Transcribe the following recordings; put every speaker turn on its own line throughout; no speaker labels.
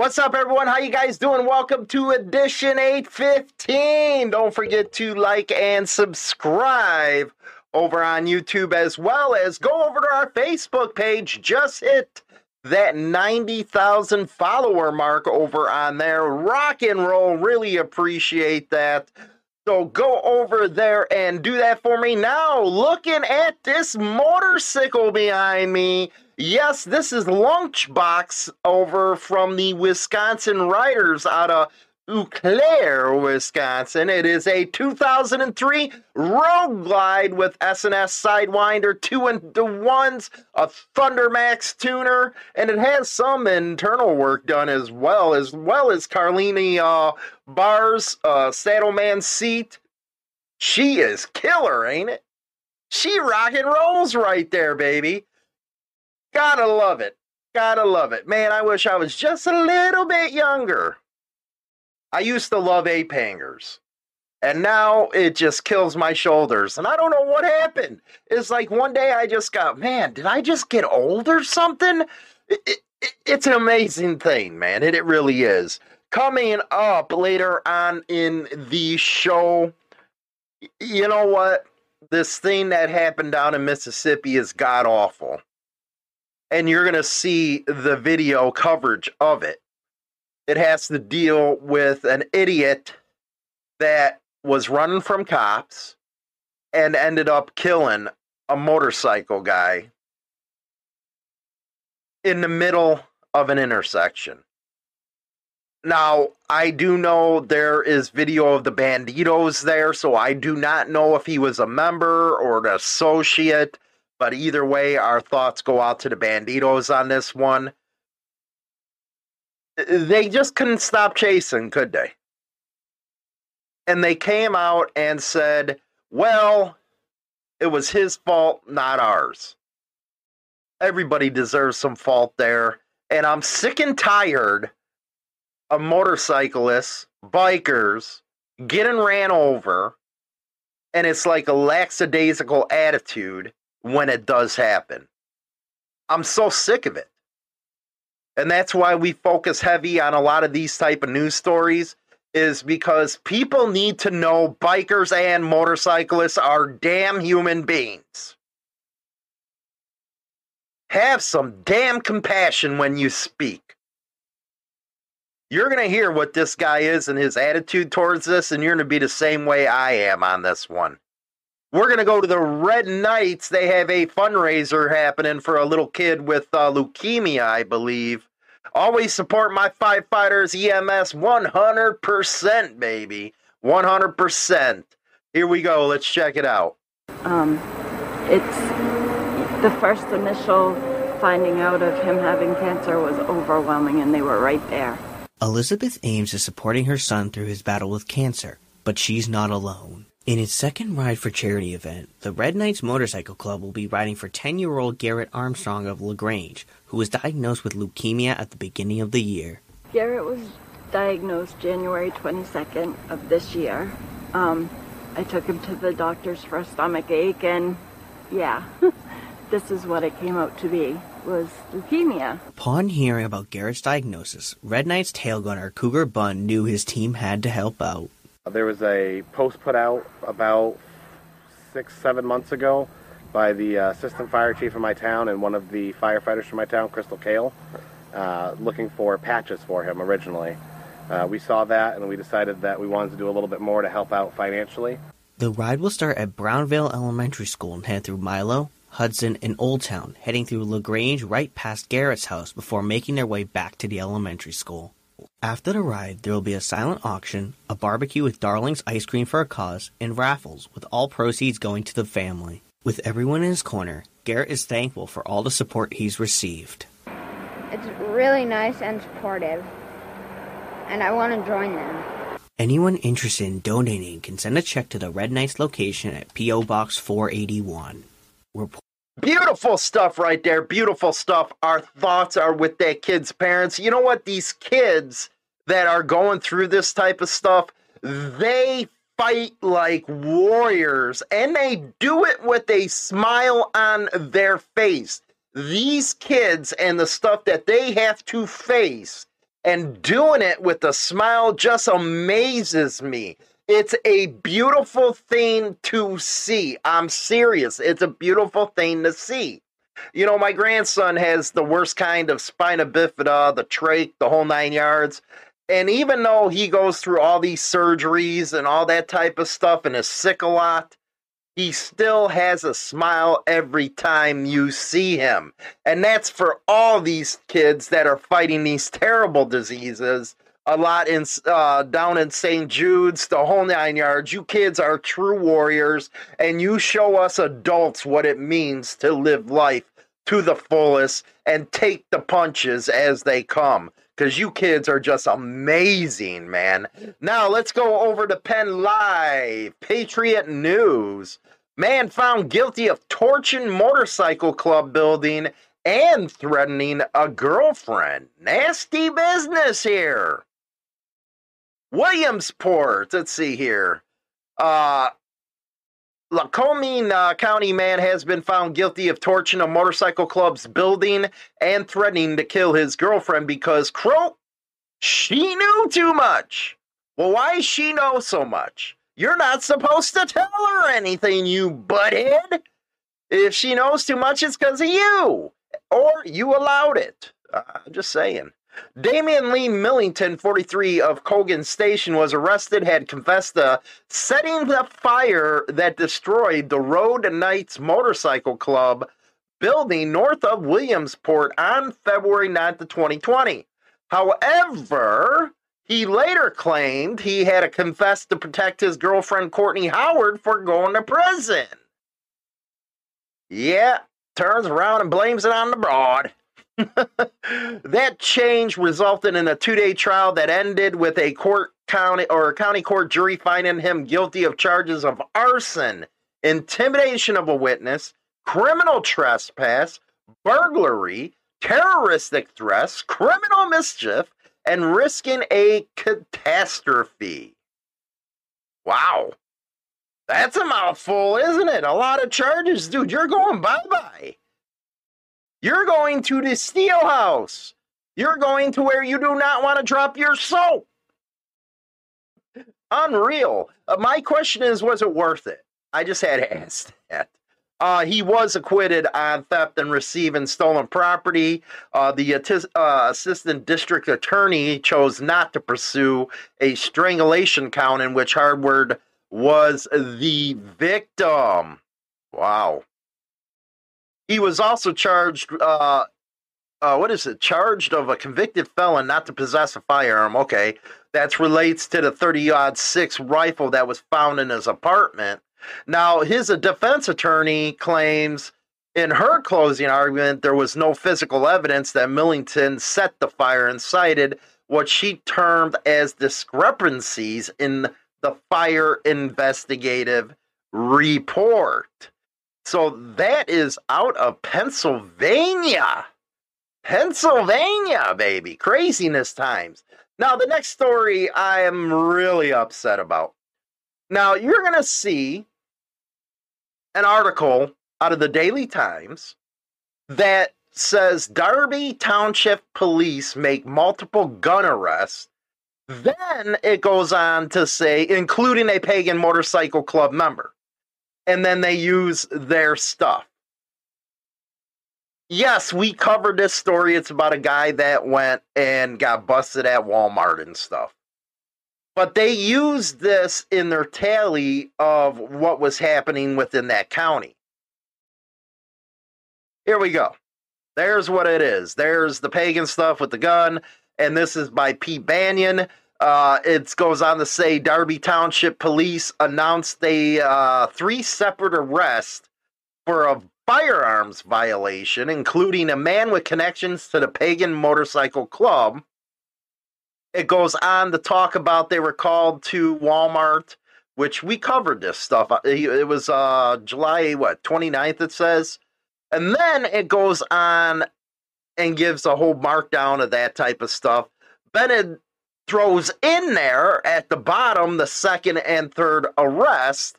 What's up, everyone? How you guys doing? Welcome to edition 815. Don't forget to like and subscribe over on YouTube as well as go over to our Facebook page. Just hit that 90,000 follower mark over on there. Rock and roll. Really appreciate that. So go over there and do that for me. Now, looking at this motorcycle behind me. Yes, this is Lunchbox over from the Wisconsin Riders out of Eau Claire, Wisconsin. It is a 2003 Road Glide with S&S Sidewinder, two and the ones, a Thundermax tuner, and it has some internal work done as well, as well as Carlini uh, bars, uh, Saddlemen seat. She is killer, ain't it? She rock and rolls right there, baby. Gotta love it. Gotta love it. Man, I wish I was just a little bit younger. I used to love ape hangers. And now it just kills my shoulders. And I don't know what happened. It's like one day I just got, man, did I just get old or something? It, it, it's an amazing thing, man. It, it really is. Coming up later on in the show, you know what? This thing that happened down in Mississippi is god awful and you're going to see the video coverage of it. It has to deal with an idiot that was running from cops and ended up killing a motorcycle guy in the middle of an intersection. Now, I do know there is video of the bandidos there, so I do not know if he was a member or an associate but either way, our thoughts go out to the Bandidos on this one. They just couldn't stop chasing, could they? And they came out and said, well, it was his fault, not ours. Everybody deserves some fault there. And I'm sick and tired of motorcyclists, bikers getting ran over. And it's like a lackadaisical attitude when it does happen. I'm so sick of it. And that's why we focus heavy on a lot of these type of news stories is because people need to know bikers and motorcyclists are damn human beings. Have some damn compassion when you speak. You're going to hear what this guy is and his attitude towards this, and you're going to be the same way I am on this one. We're going to go to the Red Knights. They have a fundraiser happening for a little kid with uh, leukemia, I believe. Always support my firefighters, EMS 100%, baby. 100%. Here we go. Let's check it out.
Um, it's the first initial finding out of him having cancer was overwhelming, and they were right there.
Elizabeth Ames is supporting her son through his battle with cancer, but she's not alone. In its second Ride for Charity event, the Red Knights Motorcycle Club will be riding for 10-year-old Garrett Armstrong of LaGrange, who was diagnosed with leukemia at the beginning of the year.
Garrett was diagnosed January 22nd of this year. Um, I took him to the doctors for a stomach ache, and yeah, this is what it came out to be was leukemia.
Upon hearing about Garrett's diagnosis, Red Knights tail gunner Cougar Bunn knew his team had to help out.
There was a post put out about six, seven months ago by the uh, assistant fire chief of my town and one of the firefighters from my town, Crystal Kale, uh, looking for patches for him originally. Uh, we saw that and we decided that we wanted to do a little bit more to help out financially.
The ride will start at Brownville Elementary School and head through Milo, Hudson, and Old Town, heading through LaGrange right past Garrett's house before making their way back to the elementary school. After the ride, there will be a silent auction, a barbecue with Darling's ice cream for a cause, and raffles, with all proceeds going to the family. With everyone in his corner, Garrett is thankful for all the support he's received.
It's really nice and supportive, and I want to join them.
Anyone interested in donating can send a check to the Red Knights location at P.O. Box 481.
Report- Beautiful stuff right there. Beautiful stuff. Our thoughts are with that kid's parents. You know what? These kids that are going through this type of stuff, they fight like warriors and they do it with a smile on their face. These kids and the stuff that they have to face and doing it with a smile just amazes me. It's a beautiful thing to see. I'm serious. It's a beautiful thing to see. You know, my grandson has the worst kind of spina bifida, the trach, the whole nine yards. And even though he goes through all these surgeries and all that type of stuff and is sick a lot, he still has a smile every time you see him. And that's for all these kids that are fighting these terrible diseases. A lot in uh, down in St. Jude's, the whole nine yards. You kids are true warriors, and you show us adults what it means to live life to the fullest and take the punches as they come because you kids are just amazing, man. Now let's go over to Penn Live, Patriot News. Man found guilty of torching motorcycle club building and threatening a girlfriend. Nasty business here. Williamsport, let's see here. Uh, Lycoming uh, County man has been found guilty of torching a motorcycle club's building and threatening to kill his girlfriend because, quote, she knew too much. Well, why she know so much? You're not supposed to tell her anything, you butthead. If she knows too much, it's because of you. Or you allowed it. I'm uh, just saying. Damian Lee Millington, 43 of Cogan Station, was arrested, had confessed to setting the fire that destroyed the Road Knights Motorcycle Club building north of Williamsport on February 9th, of 2020. However, he later claimed he had to confess to protect his girlfriend Courtney Howard for going to prison. Yeah, turns around and blames it on the broad. that change resulted in a two-day trial that ended with a court county or county court jury finding him guilty of charges of arson, intimidation of a witness, criminal trespass, burglary, terroristic threats, criminal mischief, and risking a catastrophe. Wow. That's a mouthful, isn't it? A lot of charges, dude. You're going bye bye. You're going to the steel house. You're going to where you do not want to drop your soap. Unreal. Uh, my question is was it worth it? I just had to ask that. Uh, he was acquitted on theft and receiving stolen property. Uh, the uh, assistant district attorney chose not to pursue a strangulation count in which Howard was the victim. Wow. He was also charged. Uh, uh, what is it? Charged of a convicted felon not to possess a firearm. Okay, that relates to the thirty aught six rifle that was found in his apartment. Now, his defense attorney claims in her closing argument there was no physical evidence that Millington set the fire and cited what she termed as discrepancies in the fire investigative report. So that is out of Pennsylvania. Pennsylvania, baby. Craziness times. Now, the next story I am really upset about. Now, you're going to see an article out of the Daily Times that says Darby Township police make multiple gun arrests. Then it goes on to say, including a pagan motorcycle club member and then they use their stuff. Yes, we covered this story. It's about a guy that went and got busted at Walmart and stuff. But they used this in their tally of what was happening within that county. Here we go. There's what it is. There's the pagan stuff with the gun, and this is by Pete Bannan. Uh, it goes on to say Darby Township Police announced a uh, three separate arrests for a firearms violation, including a man with connections to the Pagan Motorcycle Club. It goes on to talk about they were called to Walmart, which we covered this stuff. Uh, it was uh, July, what, 29th, it says. And then it goes on and gives a whole markdown of that type of stuff. Bennett throws in there at the bottom the second and third arrest,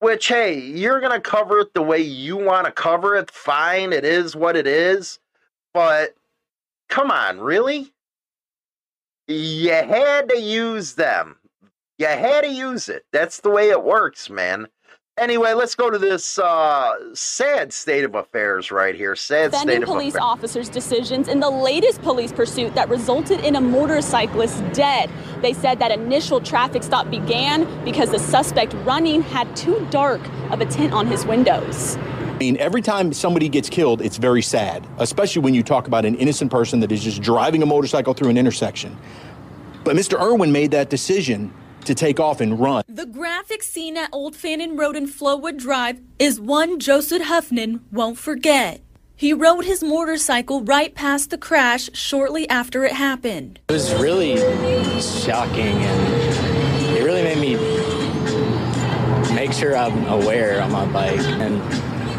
which, hey, you're going to cover it the way you want to cover it. Fine, it is what it is. But come on, really? you had to use them. You had to use it. That's the way it works, man. Anyway, let's go to this uh, sad state of affairs right here. Sad
Defending
state of
police
affairs.
officers' decisions in the latest police pursuit that resulted in a motorcyclist dead. They said that initial traffic stop began because the suspect running had too dark of a tint on his windows.
I mean, every time somebody gets killed, it's very sad, especially when you talk about an innocent person that is just driving a motorcycle through an intersection. But Mr. Irwin made that decision to take off and run.
The graphic scene at Old Fannin Road in Flowood Drive is one Joseph Huffman won't forget. He rode his motorcycle right past the crash shortly after it happened.
It was really shocking and it really made me make sure I'm aware on my bike. And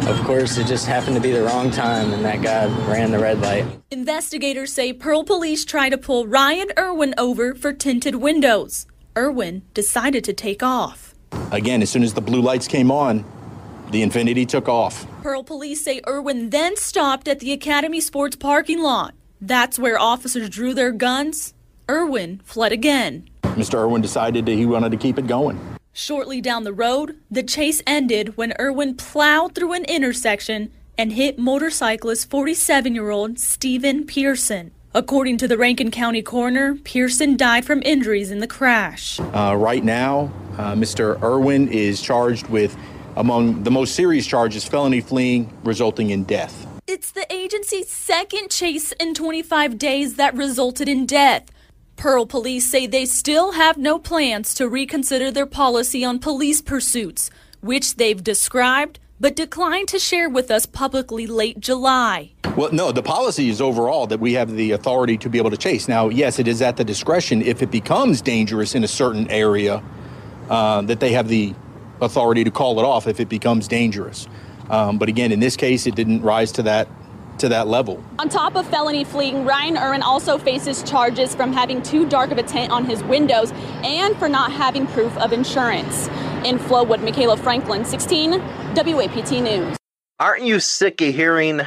of course, it just happened to be the wrong time and that guy ran the red light.
Investigators say Pearl police tried to pull Ryan Irwin over for tinted windows. Irwin decided to take off.
Again, as soon as the blue lights came on, the Infiniti took off.
Pearl police say Irwin then stopped at the Academy Sports parking lot. That's where officers drew their guns. Irwin fled again.
Mr. Irwin decided that he wanted to keep it going.
Shortly down the road, the chase ended when Irwin plowed through an intersection and hit motorcyclist 47 year old Stephen Pearson. According to the Rankin County coroner, Pearson died from injuries in the crash.
Uh, right now, uh, Mr. Irwin is charged with, among the most serious charges, felony fleeing resulting in death.
It's the agency's second chase in 25 days that resulted in death. Pearl police say they still have no plans to reconsider their policy on police pursuits, which they've described but declined to share with us publicly late July.
Well, no, the policy is overall that we have the authority to be able to chase. Now, yes, it is at the discretion if it becomes dangerous in a certain area uh, that they have the authority to call it off if it becomes dangerous. Um, but again, in this case, it didn't rise to that to that level.
On top of felony fleeing, Ryan Irwin also faces charges from having too dark of a tint on his windows and for not having proof of insurance. In Flowood, Michaela Franklin, 16, WAPT News.
Aren't you sick of hearing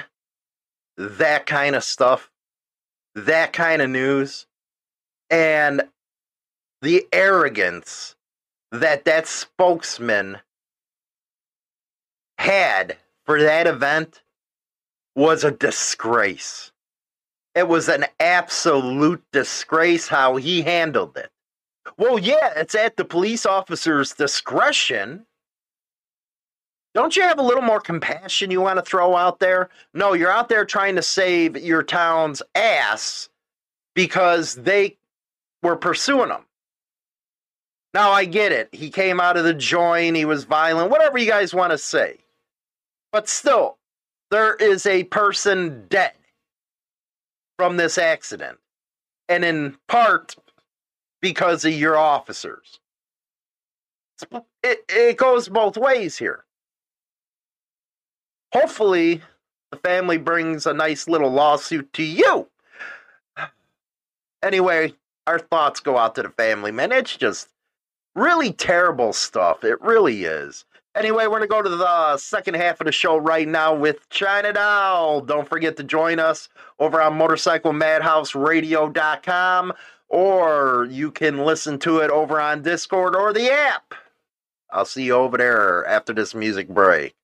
that kind of stuff? That kind of news? And the arrogance that that spokesman had for that event was a disgrace. It was an absolute disgrace how he handled it. Well, yeah, it's at the police officer's discretion. Don't you have a little more compassion you want to throw out there? No, you're out there trying to save your town's ass because they were pursuing him. Now, I get it. He came out of the joint, he was violent, whatever you guys want to say. But still, there is a person dead from this accident. And in part because of your officers. It, it goes both ways here. Hopefully, the family brings a nice little lawsuit to you. Anyway, our thoughts go out to the family, man. It's just really terrible stuff. It really is. Anyway, we're going to go to the second half of the show right now with China Doll. Don't forget to join us over on motorcyclemadhouseradio.com or you can listen to it over on Discord or the app. I'll see you over there after this music break.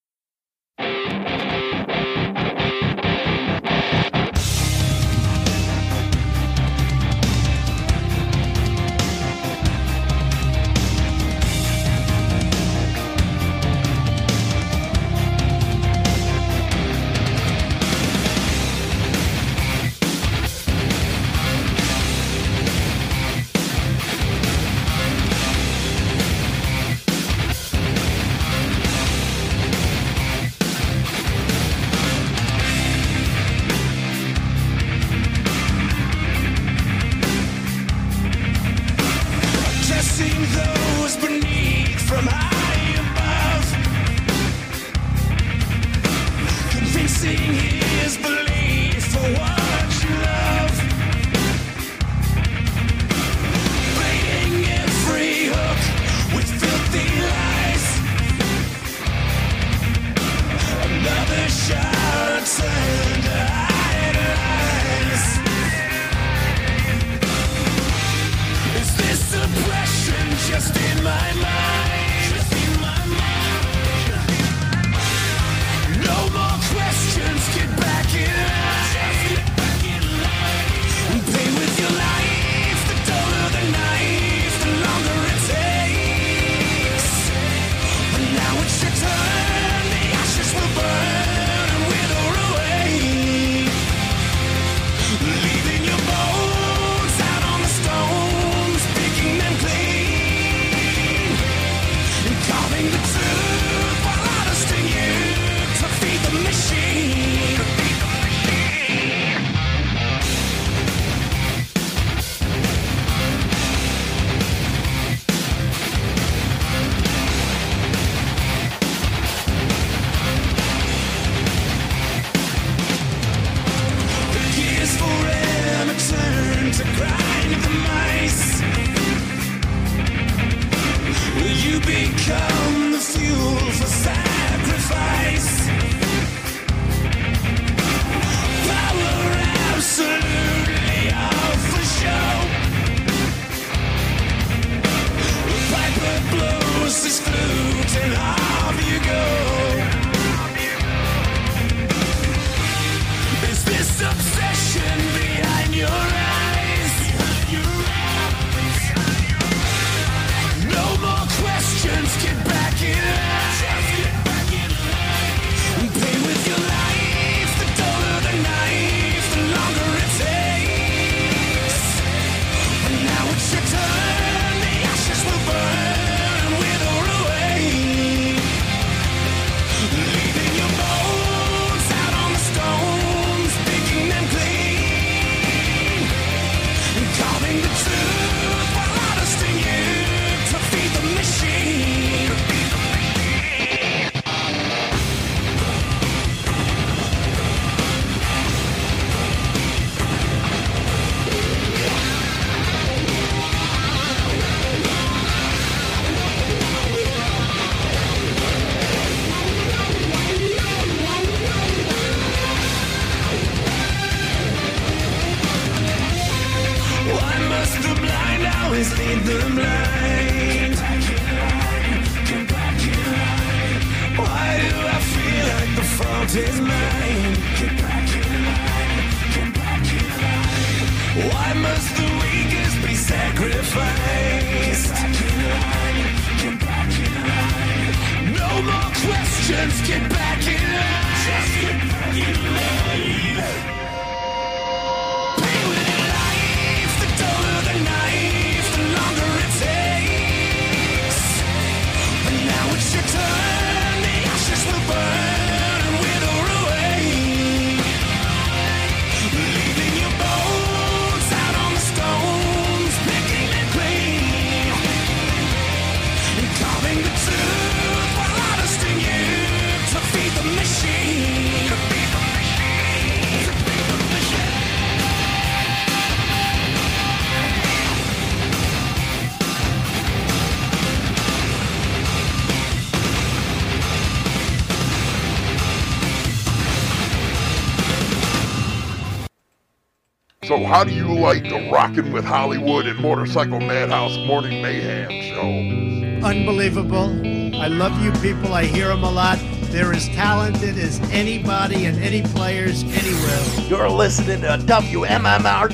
How do the Rockin' with Hollywood and Motorcycle Madhouse Morning Mayhem show?
Unbelievable. I love you people. I hear them a lot. They're as talented as anybody and any players anywhere.
You're listening to WMMR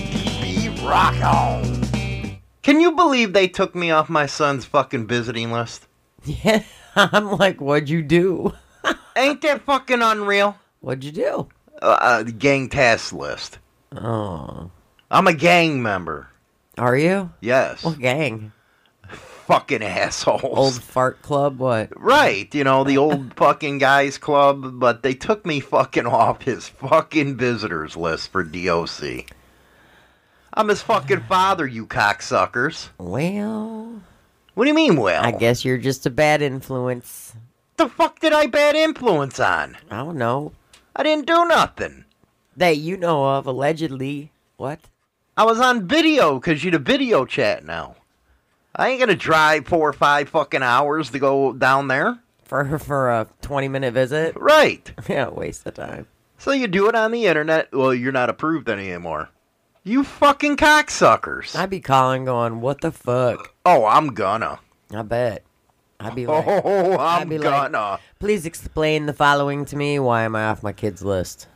Rock On. Can you believe they took me off my son's fucking visiting list?
Yeah, I'm like, what'd you do?
Ain't that fucking unreal?
What'd you do?
Uh, uh, the gang task list.
Oh.
I'm a gang member.
Are you?
Yes.
What gang?
Fucking assholes.
Old fart club? What?
Right, you know, the old fucking guys club, but they took me fucking off his fucking visitors list for DOC. I'm his fucking father, you cocksuckers.
Well.
What do you mean, well?
I guess you're just a bad influence.
The fuck did I bad influence on?
I don't know.
I didn't do nothing.
That you know of, allegedly. What?
I was on video because you'd a video chat now. I ain't gonna drive four or five fucking hours to go down there.
For for a 20 minute visit?
Right.
yeah, waste of time.
So you do it on the internet. Well, you're not approved anymore. You fucking cocksuckers.
I'd be calling going, what the fuck?
Oh, I'm gonna.
I bet. I'd be oh, like,
Oh, I'm
be
gonna.
Please explain the following to me. Why am I off my kid's list?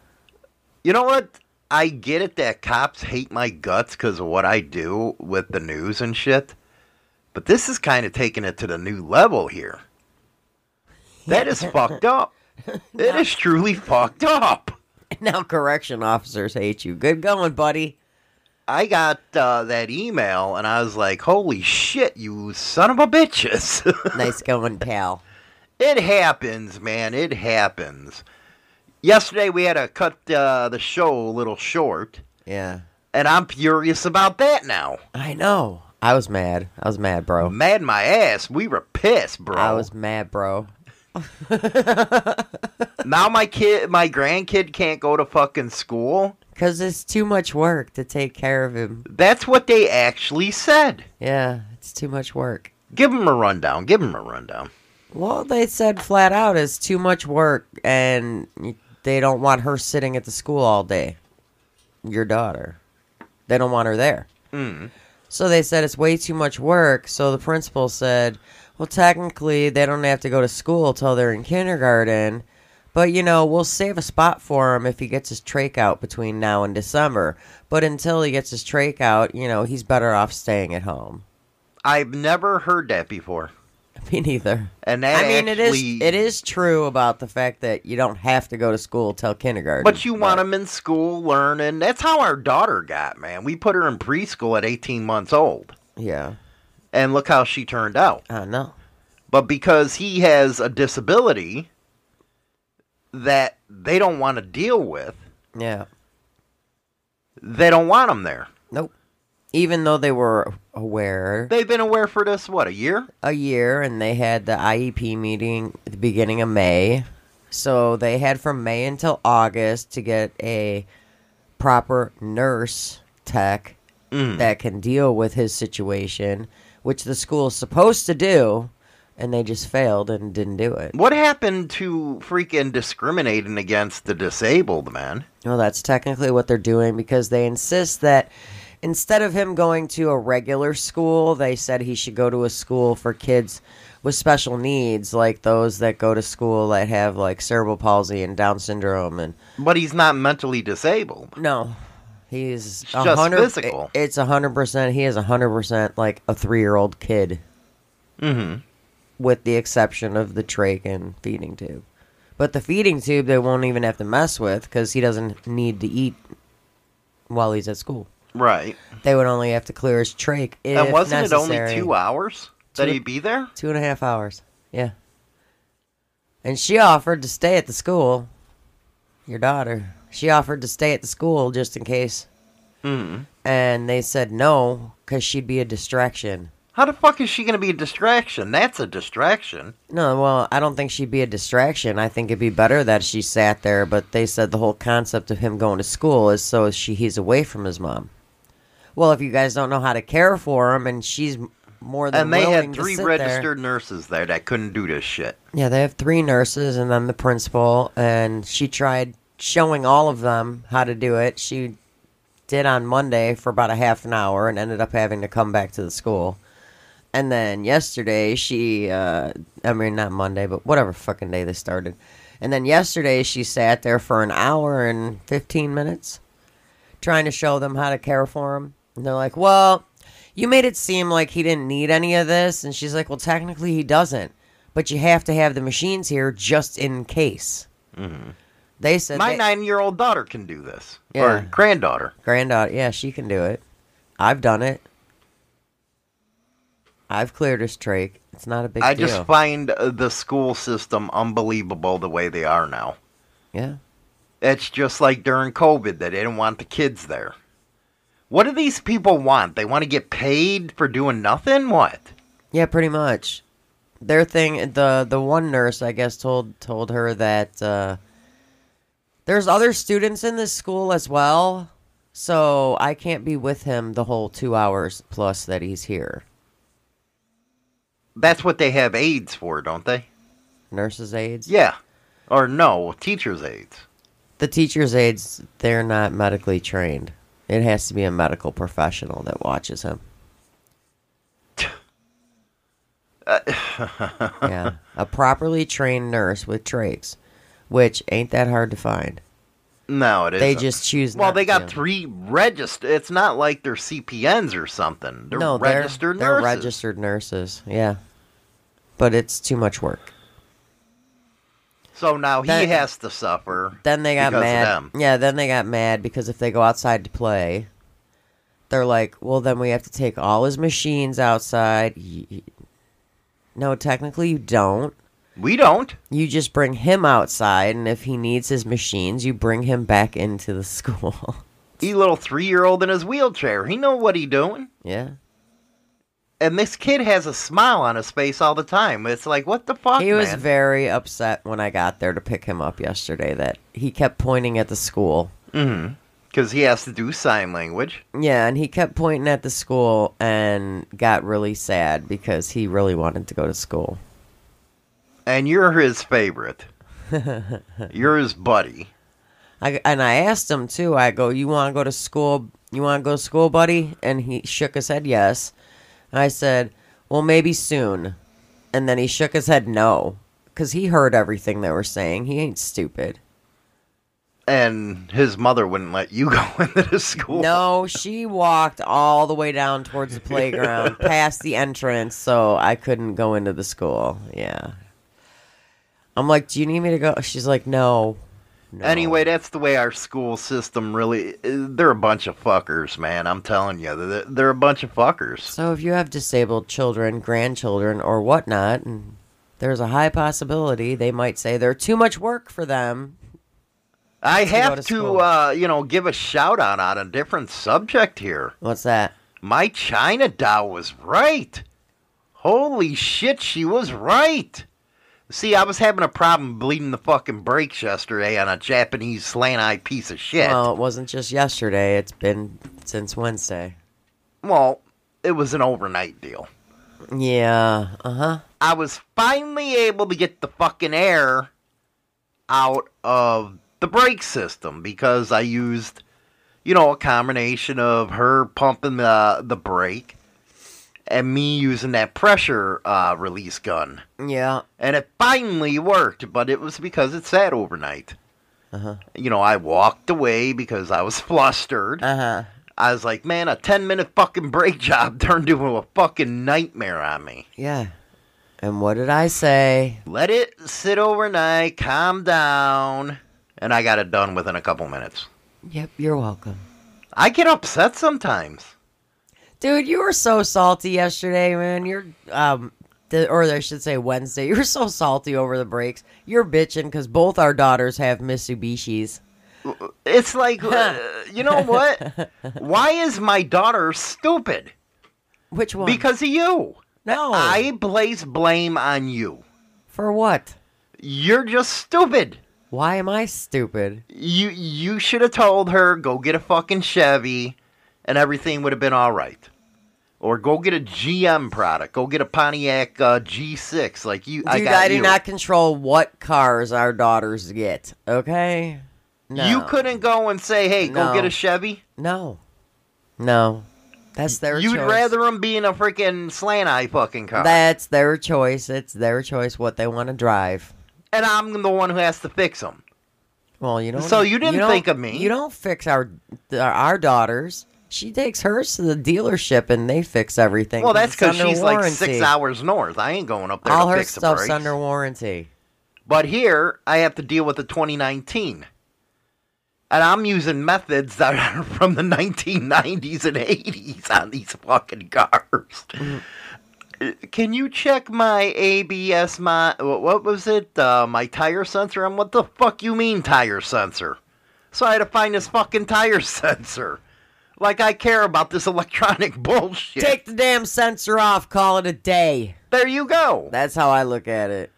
You know what? I get it that cops hate my guts because of what I do with the news and shit. But this is kind of taking it to the new level here. That is fucked up. It is truly fucked up.
Now correction officers hate you. Good going, buddy.
I got uh, that email and I was like, holy shit, you son of a bitches.
nice going, pal.
It happens, man. It happens. Yesterday we had to cut uh, the show a little short.
Yeah.
And I'm furious about that now.
I know. I was mad. I was mad, bro.
Mad my ass. We were pissed, bro.
I was mad, bro.
now my kid, my grandkid can't go to fucking school.
Because it's too much work to take care of him.
That's what they actually said.
Yeah, it's too much work.
Give him a rundown. Give him a rundown.
Well, they said flat out it's too much work and they don't want her sitting at the school all day. Your daughter. They don't want her there.
Mm.
So they said it's way too much work. So the principal said, well, technically, they don't have to go to school till they're in kindergarten. But, you know, we'll save a spot for him if he gets his trach out between now and December. But until he gets his trach out, you know, he's better off staying at home.
I've never heard that before.
Me neither.
And that
I mean, it is
actually-
it is true about the fact that you don't have to go to school till kindergarten.
But you want them in school learning. That's how our daughter got, man. We put her in preschool at 18 months old.
Yeah.
And look how she turned out.
I know.
But because he has a disability that they don't want to deal with,
Yeah.
they don't want him there.
Nope. even though they were aware
They've been aware for this what a year?
a year and they had the IEP meeting at the beginning of May. So they had from May until August to get a proper nurse tech
Mm.
that can deal with his situation, which the school's supposed to do, and they just failed and didn't do it.
What happened to freaking discriminating against the disabled, man?
Well, that's technically what they're doing because they insist that instead of him going to a regular school, they said he should go to a school for kids with special needs, like those that go to school that have like cerebral palsy and Down syndrome and
But he's not mentally disabled.
no. He's
It's just physical.
It's a hundred percent. He is a hundred percent like a three-year-old kid,
Mm-hmm.
with the exception of the trach and feeding tube. But the feeding tube, they won't even have to mess with because he doesn't need to eat while he's at school.
Right.
They would only have to clear his trach. If
and wasn't it only two hours that
Two-
he'd be there?
Two and a half hours. Yeah. And she offered to stay at the school. Your daughter. She offered to stay at the school just in case.
Hmm.
And they said no, because she'd be a distraction.
How the fuck is she going to be a distraction? That's a distraction.
No, well, I don't think she'd be a distraction. I think it'd be better that she sat there, but they said the whole concept of him going to school is so she he's away from his mom. Well, if you guys don't know how to care for them, and she's more than
And they had three
sit there-
registered nurses there that couldn't do this shit.
Yeah, they have three nurses and then the principal, and she tried showing all of them how to do it. She did on Monday for about a half an hour and ended up having to come back to the school. And then yesterday, she, uh, I mean, not Monday, but whatever fucking day they started. And then yesterday, she sat there for an hour and 15 minutes trying to show them how to care for him. And they're like, well, you made it seem like he didn't need any of this. And she's like, well, technically he doesn't. But you have to have the machines here just in case.
Mm-hmm.
They said
My
they-
nine-year-old daughter can do this,
Yeah.
or granddaughter.
Granddaughter, yeah, she can do it. I've done it. I've cleared his trach. It's not a big
I
deal.
just find uh, the school system unbelievable the way they are now.
yeah.
It's just like during COVID that they didn't want the kids there. What do these people want? They want to get paid for doing nothing? What?
Yeah, pretty much. Their thing, the the one nurse, I guess, told told her that uh, there's other students in this school as well, so I can't be with him the whole two hours plus that he's here.
That's what they have aides for, don't they?
Nurses' aides.
Yeah. Or no, teachers' aides.
The teachers' aides, they're not medically trained. It has to be a medical professional that watches him. yeah, a properly trained nurse with trachs, which ain't that hard to find.
No, it is.
They just choose
Well, they got
to.
three registered. It's not like they're CPNs or something. They're
no,
registered
they're, they're registered nurses. Yeah, but it's too much work.
So now he
Then-
has to suffer.
Then they got mad.
them.
Yeah, then they got mad because if they go outside to play, they're like, "Well, then we have to take all his machines outside." No, technically you don't.
We don't.
You just bring him outside, and if he needs his machines, you bring him back into the school.
He little three year old in his wheelchair. He know what he doing.
yeah.
And this kid has a smile on his face all the time. It's like, what the fuck,
He was
man?
very upset when I got there to pick him up yesterday that he kept pointing at the school.
mm-hmm. Because he has to do sign language.
Yeah, and he kept pointing at the school and got really sad because he really wanted to go to school.
And you're his favorite. you're his buddy.
I, and I asked him too. I go, "You want to go to school? You want to go to school, buddy?" And he shook his head yes. And I said, "Well, maybe soon." And then he shook his head no, because he heard everything they were saying. He ain't stupid.
And his mother wouldn't let you go into the school.
No, she walked all the way down towards the playground, past the entrance, so I couldn't go into the school. Yeah. I'm like, "Do you need me to go?" She's like, "No." No.
Anyway, that's the way our school system really. They're a bunch of fuckers, man. I'm telling you, they're, they're a bunch of fuckers.
So if you have disabled children, grandchildren, or whatnot, and there's a high possibility they might say they're too much work for them.
I
to
have
to
to, uh, you know, give a shout out on a different subject here.
What's that?
My China doll was right. Holy shit, she was right. See, I was having a problem bleeding the fucking brakes yesterday on a Japanese slant eye piece of shit.
Well, it wasn't just yesterday. It's been since Wednesday.
Well, it was an overnight deal.
Yeah. Uh huh.
I was finally able to get the fucking air out of the brake system because I used, you know, a combination of her pumping the the brake and me using that pressure uh, release gun.
Yeah.
And it finally worked, but it was because it sat overnight.
Uh huh.
You know, I walked away because I was flustered.
Uh huh.
I was like, man, a 10 minute fucking brake job turned into a fucking nightmare on me.
Yeah. And what did I say?
Let it sit overnight, calm down, and I got it done within a couple minutes.
Yep. You're welcome.
I get upset sometimes.
Dude, you were so salty yesterday, man. You're um the, or I should say Wednesday. You were so salty over the brakes. You're bitching because both our daughters have Mitsubishis.
It's like, uh, you know what? Why is my daughter stupid?
Which one?
Because of you.
No.
I place blame on you.
For what?
You're just stupid.
Why am I stupid?
You you should have told her go get a fucking Chevy, and everything would have been all right. Or go get a GM product. Go get a Pontiac uh, G6. Like you, I
Dude,
got
I, do
you.
not control what cars our daughters get. Okay. No.
You couldn't go and say, "Hey, go
No.
get a Chevy."
No. No. That's their
You'd
choice.
rather them be in a freaking slant eye fucking car.
That's their choice. It's their choice what they want to drive.
and I'm the one who has to fix them.
Well, you know.
So you didn't
don't-
think of me.
You don't fix our our daughters. She takes hers to the dealership and they fix everything.
Well, that's because she's like six hours north. I ain't going up there
All
to
her
fix the
stuff's under warranty.
But here, I have to deal with the 2019. And I'm using methods that are from the 1990s and 80s on these fucking cars. Uh, Can you check my ABS, my, what was it? Uh, my tire sensor? And what the fuck you mean tire sensor? So I had to find this fucking tire sensor. Like I care about this electronic bullshit.
Take the damn sensor off. Call it a day.
There you go.
That's how I look at it.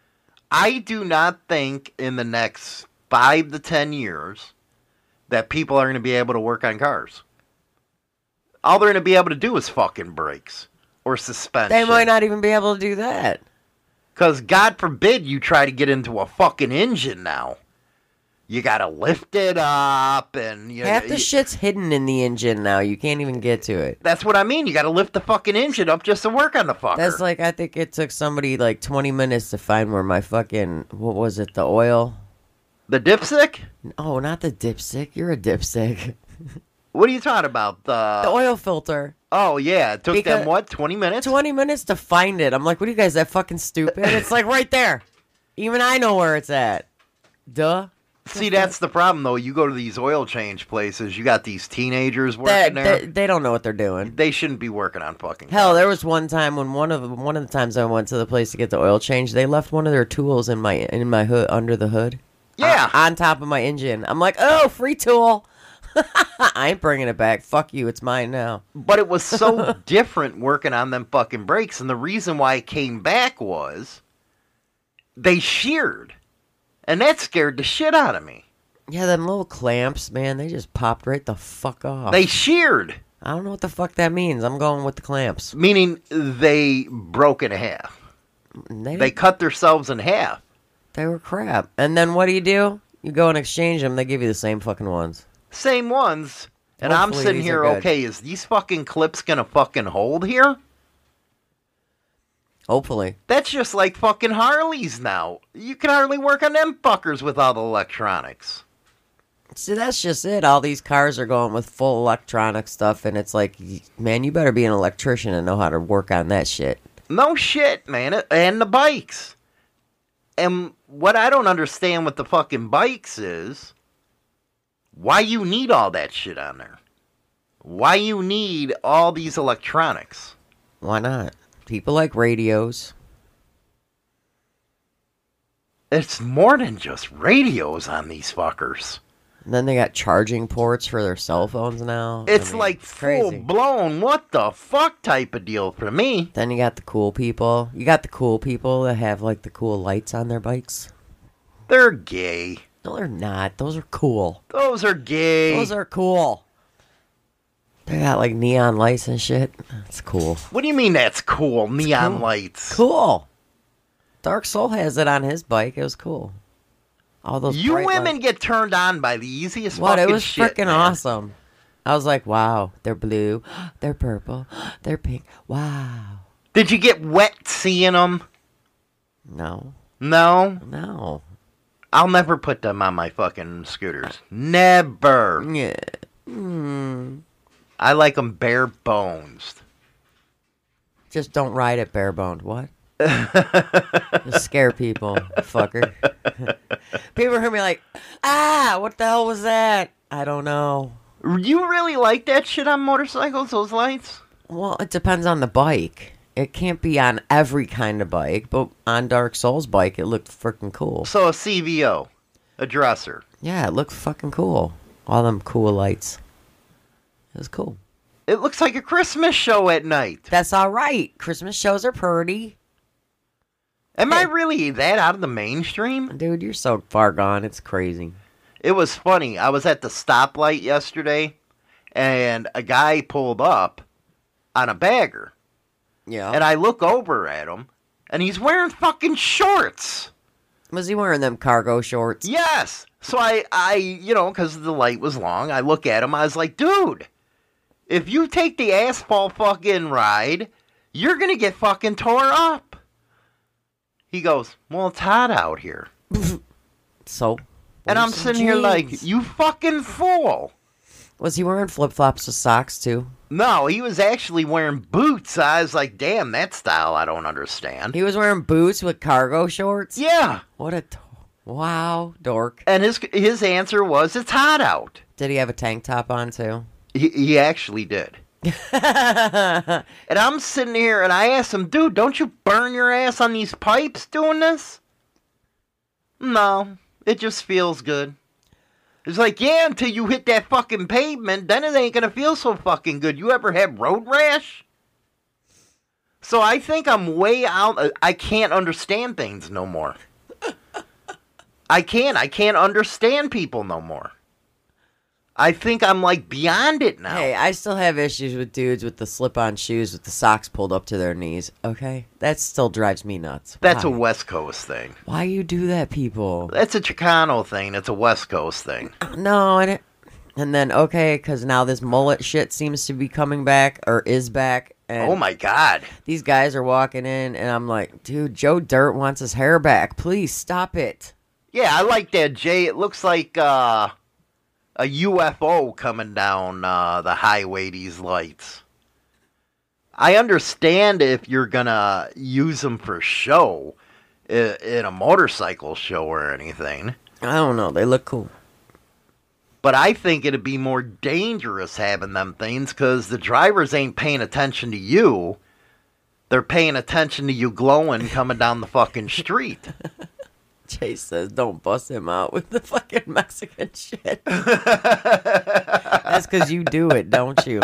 I do not think in the next five to ten years that people are going to be able to work on cars. All they're going to be able to do is fucking brakes or suspension.
They might not even be able to do that.
Because God forbid you try to get into a fucking engine now. You got to lift it up and you
Half the
you-
shit's hidden in the engine now. You can't even get to it.
That's what I mean. You got to lift the fucking engine up just to work on the fucker.
That's like I think it took somebody like 20 minutes to find where my fucking what was it? The oil?
the dipstick?
Oh, not the dipstick. You're a dipstick.
What are you talking about? The,
the oil filter.
Oh yeah, it took
Because-
them what? Twenty minutes?
20 minutes to find it. I'm like, what are you guys that fucking stupid? It's like right there. Even I know where it's at. Duh.
See, that's the problem, though. You go to these oil change places, you got these teenagers
They,
working there.
they, they don't know what they're doing.
They shouldn't be working on fucking.
Hell, there was one time when one of one of the times I went to the place to get the oil change, they left one of their tools in my in my hood under the hood.
Yeah.
on, on top of my engine. I'm like, oh, free tool. I ain't bringing it back. Fuck you, it's mine now.
But it was so different working on them fucking brakes, and the reason why it came back was they sheared, and that scared the shit out of me.
Yeah, them little clamps, man, they just popped right the fuck off.
They sheared,
I don't know what the fuck that means. I'm going with the clamps.
meaning they broke in half.
They,
They cut themselves in half.
they were crap. And then what do you do? You go and exchange them. They give you the same fucking ones.
Same ones. And I'm sitting here, okay, is these fucking clips gonna fucking hold here?
Hopefully.
That's just like fucking Harleys now. You can hardly work on them fuckers with all the electronics.
See, that's just it. All these cars are going with full electronic stuff, and it's like, man, you better be an electrician and know how to work on that shit.
No shit, man. And the bikes. And what I don't understand with the fucking bikes is why you need all that shit on there. Why you need all these electronics.
Why not? People like radios.
It's more than just radios on these fuckers.
And then they got charging ports for their cell phones now. I
It's
mean,
like full blown, what the fuck type of deal for me.
Then you got the cool people. You got the cool people that have like the cool lights on their bikes.
They're gay.
No, they're not. Those are cool.
Those are gay.
Those are cool. They got like neon lights and shit. That's cool.
What do you mean that's cool? Neon
cool.
lights.
Cool. Dark Soul has it on his bike. It was cool. All those
You women
lights.
get turned on by the easiest way.
What? It was
shit,
freaking
man.
awesome. I was like, wow, they're blue, they're purple, they're pink. Wow.
Did you get wet seeing them?
No.
No?
No.
I'll never put them on my fucking scooters. Never.
Yeah. Hmm.
I like them bare bones.
Just don't ride it bare boned. What? Just scare people, fucker. people hear me like, ah, what the hell was that? I don't know.
You really like that shit on motorcycles, those lights?
Well, it depends on the bike. It can't be on every kind of bike, but on Dark Souls bike, it looked freaking cool.
So a CVO, a dresser.
Yeah, it looked fucking cool. All them cool lights. Was cool.
It looks like a Christmas show at night.
That's all right. Christmas shows are pretty.
Am I really that out of the mainstream?
Dude, you're so far gone. It's crazy.
It was funny. I was at the stoplight yesterday, and a guy pulled up on a bagger.
Yeah.
And I look over at him, and he's wearing fucking shorts.
Was he wearing them cargo shorts?
Yes. So I, I, you know, because the light was long, I look at him. I was like, dude, if you take the asphalt fucking ride, you're gonna get fucking tore up. He goes, well, it's hot out here.
So.
And I'm sitting here like, you fucking fool.
Was he wearing flip flops with socks too?
No, he was actually wearing boots. I was like, damn, that style I don't understand.
He was wearing boots with cargo shorts?
Yeah.
What a. T- wow, dork.
And his his answer was, it's hot out.
Did he have a tank top on too?
He, he actually did. and I'm sitting here and I asked him, dude, don't you burn your ass on these pipes doing this? No, it just feels good. It's like, yeah, until you hit that fucking pavement, then it ain't gonna feel so fucking good. You ever had road rash? So I think I'm way out. uh, I can't understand things no more. I can't. I can't understand people no more. I think I'm like beyond it now.
Hey, I still have issues with dudes with the slip on shoes with the socks pulled up to their knees, okay? That still drives me nuts.
That's a West Coast thing.
Why you do that, people?
That's a Chicano thing. It's a West Coast thing.
No, and it, and then okay, because now this mullet shit seems to be coming back or is back. And
Oh my God.
These guys are walking in, and I'm like, dude, Joe Dirt wants his hair back. Please stop it.
Yeah, I like that, Jay. It looks like uh, a UFO coming down uh, the highway, these lights. I understand if you're going to use them for show i- in a motorcycle show or anything.
I don't know. They look cool.
But I think it'd be more dangerous having them things because the drivers ain't paying attention to you. They're paying attention to you glowing coming down the fucking street.
Chase says, don't bust him out with the fucking Mexican shit. That's because you do it, don't you?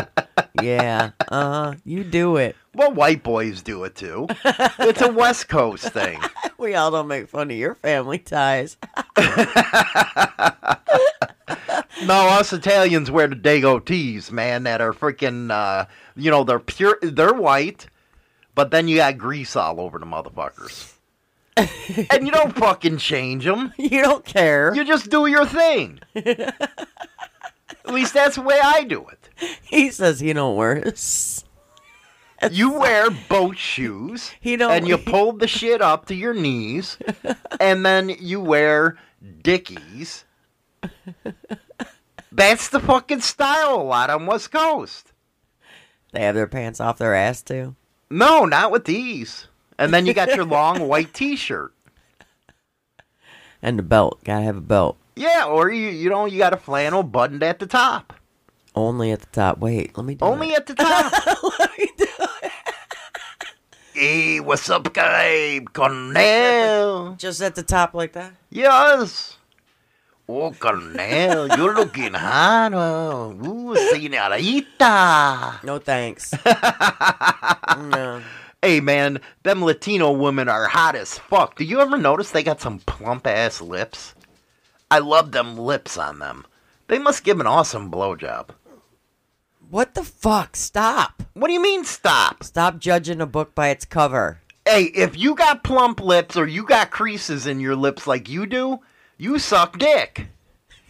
Yeah. Uh huh. You do it.
Well, white boys do it too. It's a West Coast thing.
We all don't make fun of your family ties.
No, us Italians wear the Dago tees, man, that are freaking, uh, you know, they're pure, they're white, but then you got grease all over the motherfuckers. and you don't fucking change them.
You don't care.
You just do your thing. At least that's the way I do it.
He says he don't wear his.
You wear boat shoes,
He don't-
and you pull the shit up to your knees, and then you wear dickies. That's the fucking style a lot on West Coast.
They have their pants off their ass too.
No, not with these. And then you got your long white T-shirt.
And the belt. Gotta have a belt.
Yeah, or you you know you got a flannel buttoned at the top.
Only at the top. Wait, let me do
Only
it.
at the top. Hey, what's up, guy? Cornell.
Just at the top like that?
Yes. Oh, Cornel, you're looking hot. Oh, ooh, senorita.
No thanks. no.
Hey, man, them Latino women are hot as fuck. Do you ever notice they got some plump ass lips? I love them lips on them. They must give an awesome blowjob.
What the fuck? Stop.
What do you mean, stop?
Stop judging a book by its cover.
Hey, if you got plump lips or you got creases in your lips like you do, you suck dick.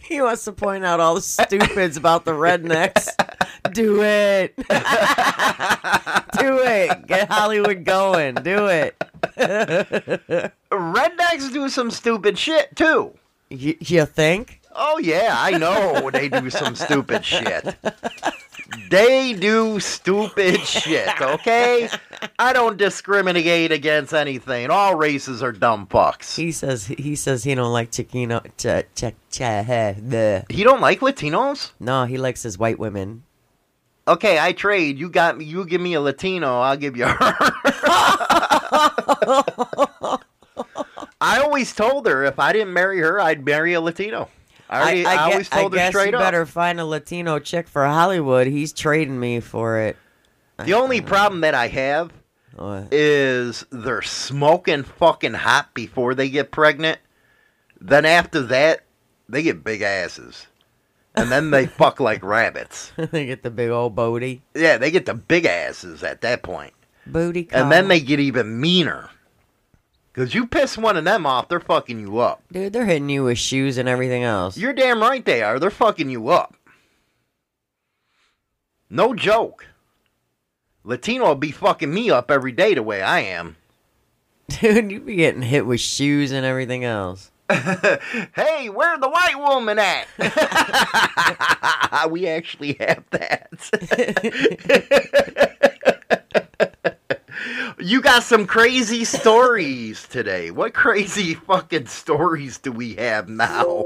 He wants to point out all the stupids about the rednecks. Do it. Do it. Get Hollywood going. Do it.
Rednecks do some stupid shit too.
You, you think?
Oh yeah, I know they do some stupid shit. They do stupid shit, okay? I don't discriminate against anything. All races are dumb fucks.
He says he says he don't like Chiquino. Ch- ch- ch-
He don't like Latinos?
No, he likes his white women.
Okay, I trade. You got me. You give me a Latino, I'll give you her. I always told her if I didn't marry her, I'd marry a Latino. I, already, I,
gue-
always told
I
her
guess
straight
you
up.
better find a Latino chick for Hollywood. He's trading me for it.
The only uh, problem that I have
What?
is they're smoking fucking hot before they get pregnant. Then after that, they get big asses. And then they fuck like rabbits.
they get the big old booty.
Yeah, they get the big asses at that point.
Booty
And then they get even meaner. Because you piss one of them off, they're fucking you up.
Dude, they're hitting you with shoes and everything else.
You're damn right they are. They're fucking you up. No joke. Latino will be fucking me up every day the way I am.
Dude, you be getting hit with shoes and everything else.
hey, where the white woman at? we actually have that. you got some crazy stories today. What crazy fucking stories do we have now?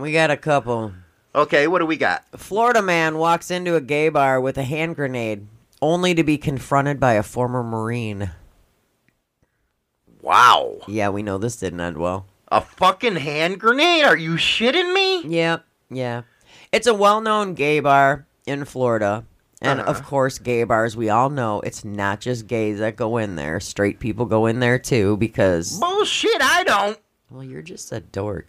We got a couple.
okay, what do we got?
A Florida man walks into a gay bar with a hand grenade, only to be confronted by a former Marine.
Wow.
Yeah, we know this didn't end well.
A fucking hand grenade? Are you shitting me?
Yep, yeah. It's a well known gay bar in Florida. And
Uh-huh.
of course, gay bars, we all know it's not just gays that go in there. Straight people go in there too because.
Bullshit, I don't.
Well, you're just a dork.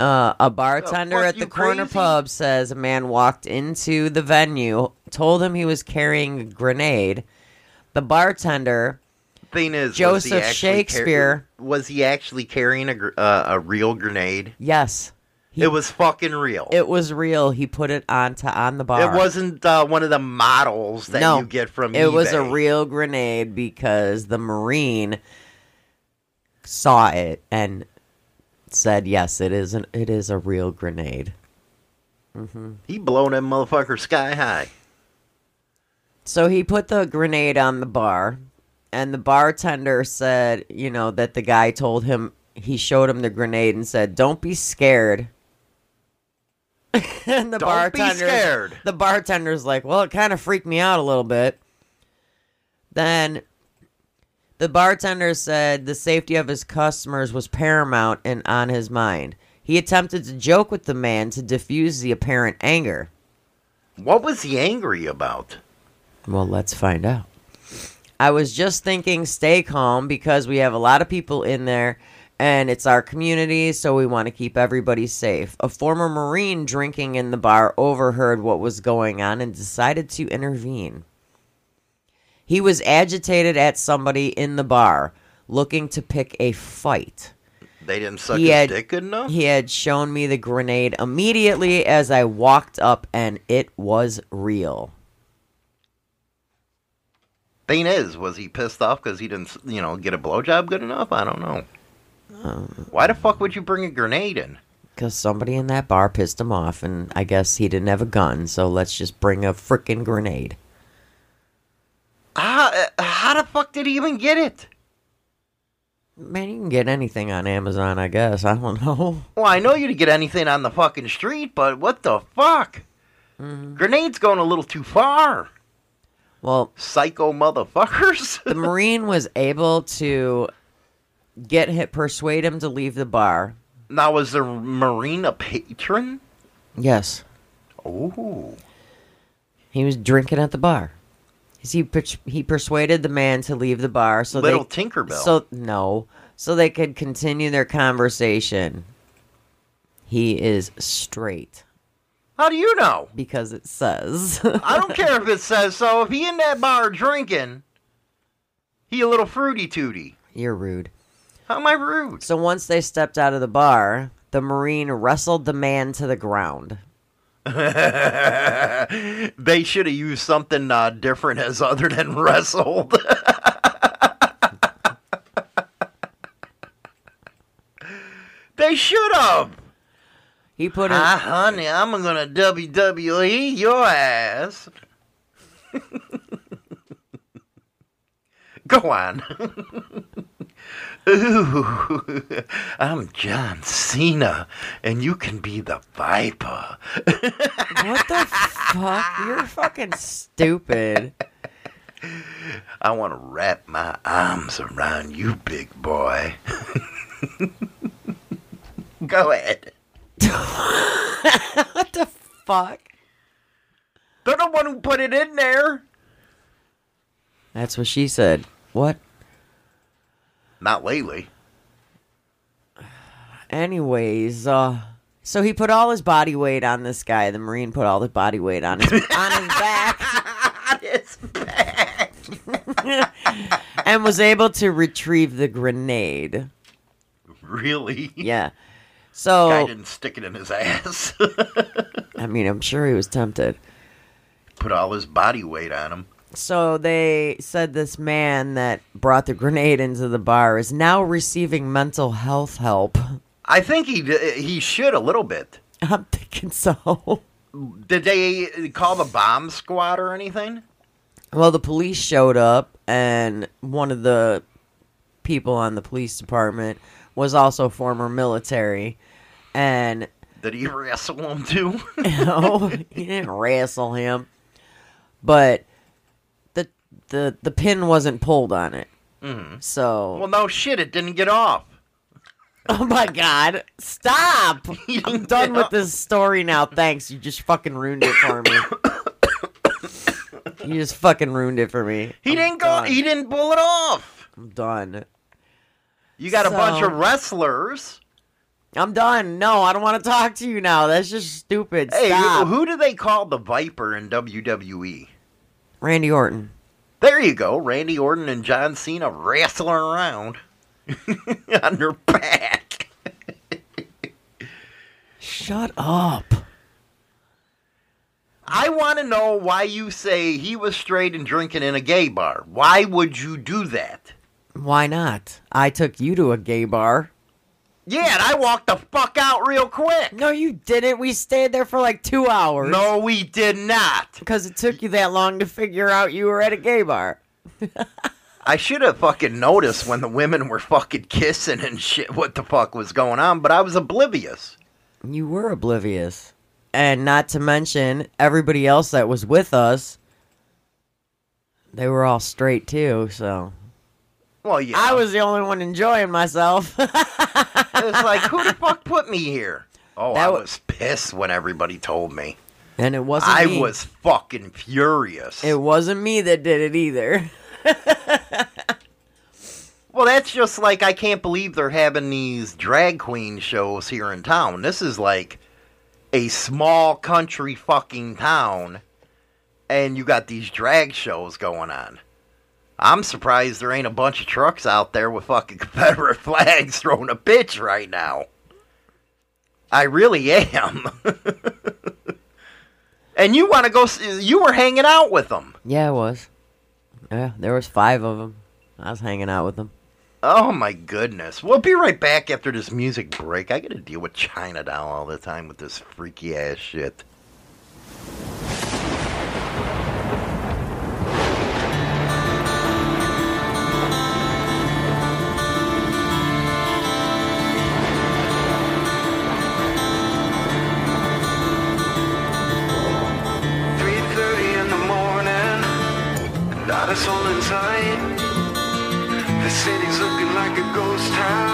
Uh, a bartender
fuck,
at the corner
crazy?
pub says a man walked into the venue, told him he was carrying a grenade. The bartender,
Thing is, he
Joseph
actually car-
Shakespeare.
was he actually carrying a gr- uh, a real grenade?
yes,
it was fucking real.
it was real. He put it onto on the bar.
It wasn't uh, one of the models that
no,
you get from
It was a real grenade because the marine saw it and said, "Yes, it is an it is a real grenade." hmm
He blown that motherfucker sky high.
So he put the grenade on the bar, and the bartender said, you know, that the guy told him he showed him the grenade and said, "Don't be scared." and the
Don't
bartender, the bartender's like, "Well, it kind of freaked me out a little bit." Then the bartender said the safety of his customers was paramount and on his mind. He attempted to joke with the man to diffuse the apparent anger.
What was he angry about?
Well, let's find out. I was just thinking stay calm because we have a lot of people in there and it's our community, so we want to keep everybody safe. A former Marine drinking in the bar overheard what was going on and decided to intervene. He was agitated at somebody in the bar looking to pick a fight.
They didn't suck
He
his
had-
dick good enough?
He had shown me the grenade immediately as I walked up, and it was real.
Thing is, was he pissed off because he didn't, you know, get a blowjob good enough? I don't know.
Um,
Why the fuck would you bring a grenade in?
Because somebody in that bar pissed him off, and I guess he didn't have a gun, so let's just bring a freaking grenade.
How, how the fuck did he even get it?
Man, you can get anything on Amazon, I guess. I don't know.
Well, I know you to get anything on the fucking street, but what the fuck?
Mm-hmm.
Grenade's going a little too far.
Well,
psycho motherfuckers.
the Marine was able to get hit, persuade him to leave the bar.
Now, was the Marine a patron?
Yes.
Oh.
He was drinking at the bar. He he persuaded the man to leave the bar so
Little
they,
Tinkerbell.
So no, so they could continue their conversation. He is straight
How do you know?
because it says.
I don't care if it says so. If he in that bar drinking, he a little fruity tooty.
You're rude.
How am I rude?
So once they stepped out of the bar, the marine wrestled the man to the ground.
they should have used something uh, different as other than wrestled. they should have.
He put
Hi, honey, I'm gonna WWE your ass. Go on. Ooh, I'm John Cena, and you can be the Viper.
What the fuck? You're fucking stupid.
I want to wrap my arms around you, big boy. Go ahead.
what the fuck?
They're the one who put it in there.
That's what she said. What?
Not lately.
Anyways, uh so he put all his body weight on this guy. The Marine put all his body weight on his on his back.
on his back.
and was able to retrieve the grenade.
Really?
Yeah.
Guy
So
didn't stick it in his ass.
I mean, I'm sure he was tempted.
Put all his body weight on him.
So they said this man that brought the grenade into the bar is now receiving mental health help.
I think he he should a little bit.
I'm thinking so.
Did they call the bomb squad or anything?
Well, the police showed up, and one of the people on the police department was also former military. And
Did he wrestle him too?
no, he didn't wrestle him, but the the the pin wasn't pulled on it.
Mhm.
So,
Well, no shit, it didn't get off.
oh my god, stop! I'm done with this story now. Thanks, you just fucking ruined it for me. you just fucking ruined it for me.
He
I'm
didn't go.
done.
He didn't pull it off.
I'm done.
You got a bunch of wrestlers.
I'm done. No, I don't want to talk to you now. That's just stupid.
Hey,
Stop.
who do they call the Viper in WWE?
Randy Orton.
There you go, Randy Orton and John Cena wrestling around on their back.
Shut up.
I want to know why you say he was straight and drinking in a gay bar. Why would you do that?
Why not? I took you to a gay bar.
Yeah, and I walked the fuck out real quick.
No, you didn't. We stayed there for like two hours.
No, we did not.
Because it took you that long to figure out you were at a gay bar.
I should have fucking noticed when the women were fucking kissing and shit what the fuck was going on, but I was oblivious.
You were oblivious. And not to mention, everybody else that was with us, they were all straight too, so.
Well, yeah.
I was the only one enjoying myself.
It's like, who the fuck put me here? Oh,
That
I
wa-
was pissed when everybody told me.
and it wasn't
I
me.
was fucking furious.
It wasn't me that did it either.
Well, that's just like I can't believe they're having these drag queen shows here in town. This is like a small country fucking town, and you got these drag shows going on. I'm surprised there ain't a bunch of trucks out there with fucking Confederate flags throwing a bitch right now. I really am. and you want to go? You were hanging out with them.
Yeah, I was. Yeah, there was five of them. I was hanging out with them.
Oh my goodness. We'll be right back after this music break. I gotta deal with China Doll all the time with this freaky ass shit.
Ghost town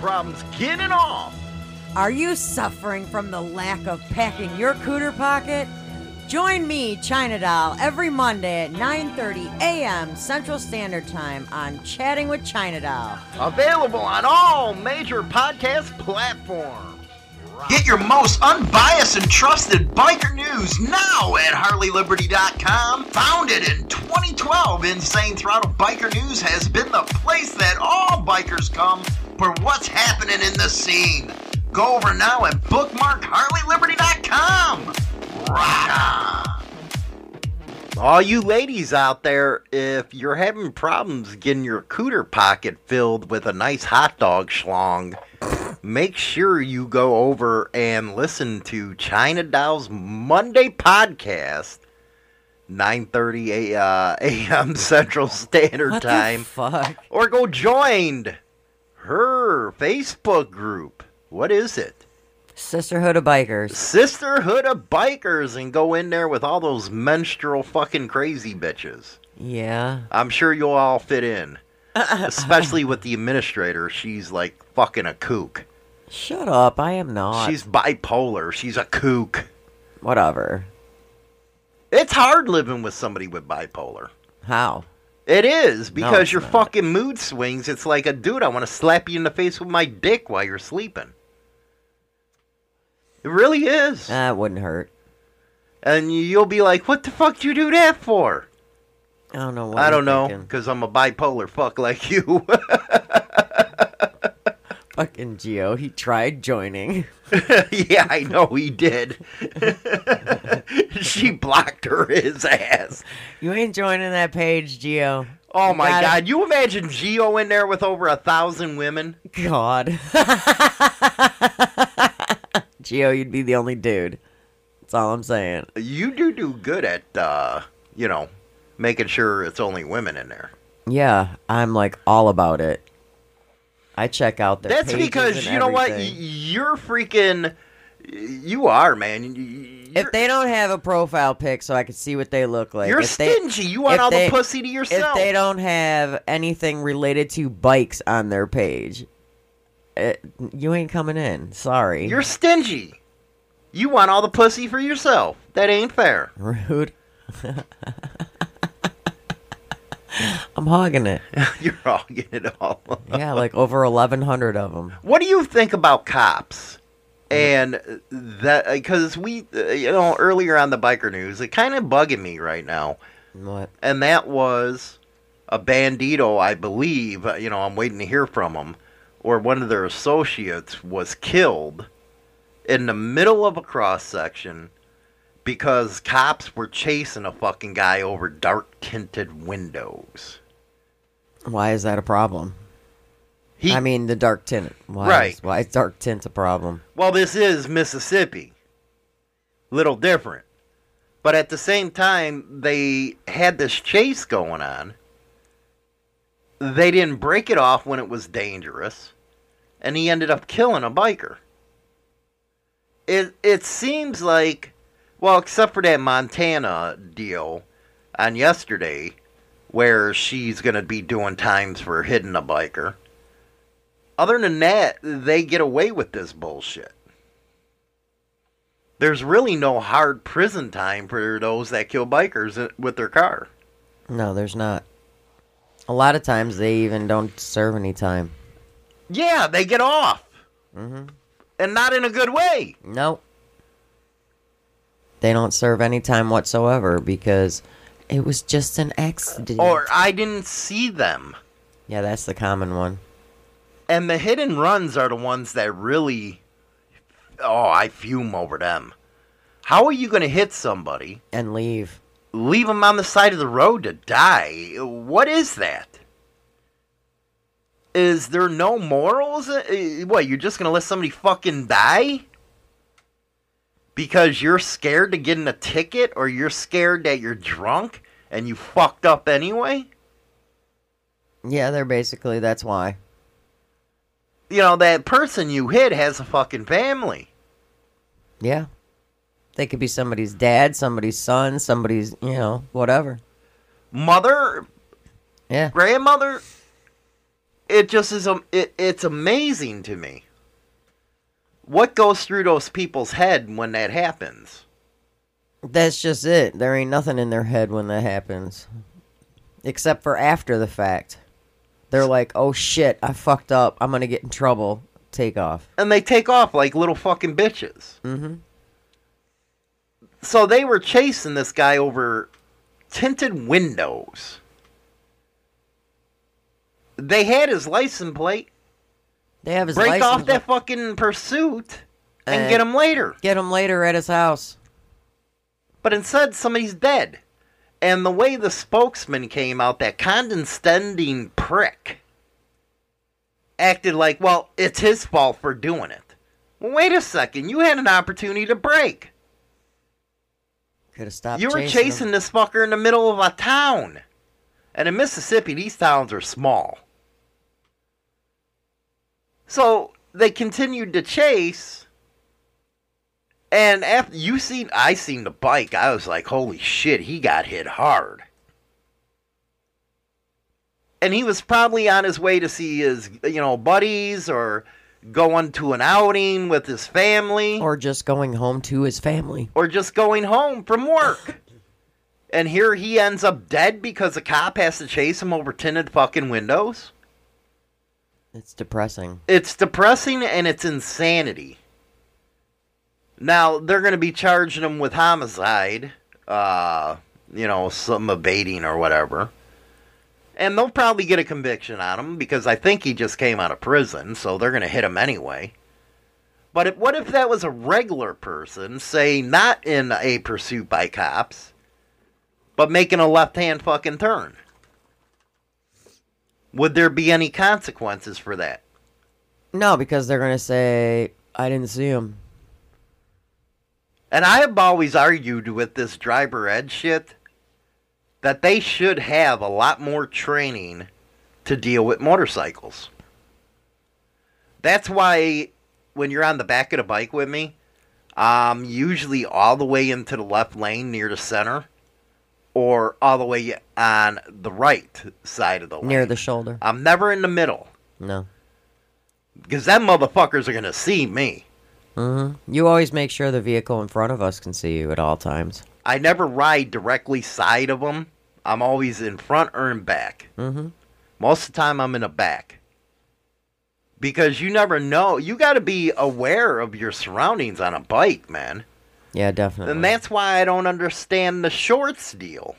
problems getting off.
Are you suffering from the lack of packing your cooter pocket? Join me, China Doll, every Monday at 9:30 a.m. Central Standard Time on Chatting with China Doll.
Available on all major podcast platforms. Get your most unbiased and trusted biker news now at HarleyLiberty.com. Founded in 2012, Insane Throttle Biker News has been the place that all bikers come for what's happening in the scene. Go over now and bookmark HarleyLiberty.com. Rock on! All you ladies out there, if you're having problems getting your cooter pocket filled with a nice hot dog schlong, make sure you go over and listen to China Doll's Monday podcast, 9:30 a, uh, a.m. Central Standard
What the
Time.
fuck?
Or go join her Facebook group. What is it?
Sisterhood of Bikers.
Sisterhood of Bikers and go in there with all those menstrual fucking crazy bitches.
Yeah.
I'm sure you'll all fit in. Especially with the administrator. She's like fucking a kook.
Shut up. I am not.
She's bipolar. She's a kook.
Whatever.
It's hard living with somebody with bipolar.
How?
It is because
it's
your
not.
fucking mood swings. It's like a dude. I want to slap you in the face with my dick while you're sleeping. It really is.
That wouldn't hurt.
And you'll be like, "What the fuck do you do that for?"
I don't know.
I don't know, because I'm a bipolar fuck like you.
Fucking Geo, he tried joining.
yeah, I know he did. she blocked her his ass.
You ain't joining that page, Geo.
Oh
You
my
gotta-
god, you imagine Geo in there with over a thousand women?
God. Geo, you'd be the only dude. That's all I'm saying.
You do do good at, uh, you know, making sure it's only women in there.
Yeah, I'm like all about it. I check out their
That's because you know what? You're freaking. You are man. Y-
If they don't have a profile pic so I can see what they look like.
You're
if they-
stingy. You want all
they-
the pussy to yourself.
If they don't have anything related to bikes on their page, it, you ain't coming in. Sorry.
You're stingy. You want all the pussy for yourself. That ain't fair.
rude. I'm hogging it.
You're hogging it all.
Yeah, like over 1,100 of them.
What do you think about cops? And that because we, uh, you know, earlier on the biker news, it kind of bugging me right now.
What?
And that was a bandido, I believe. uh, You know, I'm waiting to hear from them, or one of their associates was killed in the middle of a cross section because cops were chasing a fucking guy over dark tinted windows.
Why is that a problem? I mean, the dark tint. Why
Right.
Is, why is dark tint a problem?
Well, this is Mississippi. Little different. But at the same time, they had this chase going on. They didn't break it off when it was dangerous. And he ended up killing a biker. It it seems like well, except for that Montana deal on yesterday where she's going to be doing times for hitting a biker. Other than that, they get away with this bullshit. There's really no hard prison time for those that kill bikers with their car.
No, there's not. A lot of times they even don't serve any time.
Yeah, they get off.
Mm-hmm.
And not in a good way.
Nope. They don't serve any time whatsoever because it was just an accident.
Or I didn't see them.
yeah, that's the common one.
And the hit and runs are the ones that really. Oh, I fume over them. How are you going to hit somebody
and leave?
Leave them on the side of the road to die? What is that? Is there no morals? Uh, What, you're just going to let somebody fucking die? Because you're scared to get in a ticket or you're scared that you're drunk and you fucked up anyway?
Yeah, they're basically that's why.
You know, that person you hit has a fucking family.
Yeah. They could be somebody's dad, somebody's son, somebody's, you know, whatever.
Mother,
Yeah.
grandmother. it just is. am- It, it's amazing to me. What goes through those people's head when that happens?
That's just it. There ain't nothing in their head when that happens. Except for after the fact. They're like, oh shit, I fucked up. I'm gonna get in trouble. Take off.
And they take off like little fucking bitches.
Mm-hmm.
So they were chasing this guy over tinted windows. They had his license plate.
They have his
break
license
off that fucking pursuit and,
And
get eh, him later.
Get him later at his house.
But instead, somebody's dead. And the way the spokesman came out, that condescending prick, acted like, well, it's his fault for doing it. Well, wait a second. You had an opportunity to break.
Could have stopped.
you were
chasing
chasing this fucker in the middle of a town. And in Mississippi, these towns are small. So they continued to chase. And after you seen, I seen the bike. I was like, "Holy shit!" He got hit hard. And he was probably on his way to see his, you know, buddies or going to an outing with his family
Or just going home to his family.
or just going home from work. and here he ends up dead because a cop has to chase him over tinted fucking windows.
It's depressing.
It's depressing and it's insanity. Now they're going to be charging him with homicide, uh, you know, some abating or whatever. And they'll probably get a conviction on him because I think he just came out of prison, so they're going to hit him anyway. But if, what if that was a regular person, say not in a pursuit by cops, but making a left-hand fucking turn? Would there be any consequences for that?
No, because they're gonna say I didn't see him.
And I have always argued with this driver ed shit that they should have a lot more training to deal with motorcycles. That's why when you're on the back of the bike with me, um, usually all the way into the left lane near the center, or all the way on the right side of the lane.
Near the shoulder.
I'm never in the middle
No.
because them motherfuckers are gonna see me.
hmm You always make sure the vehicle in front of us can see you at all times.
I never ride directly side of them. I'm always in front or in back.
Mm-hmm.
Most of the time, I'm in the back. Because you never know. You got to be aware of your surroundings on a bike, man.
Yeah, definitely.
And that's why I don't understand the shorts deal.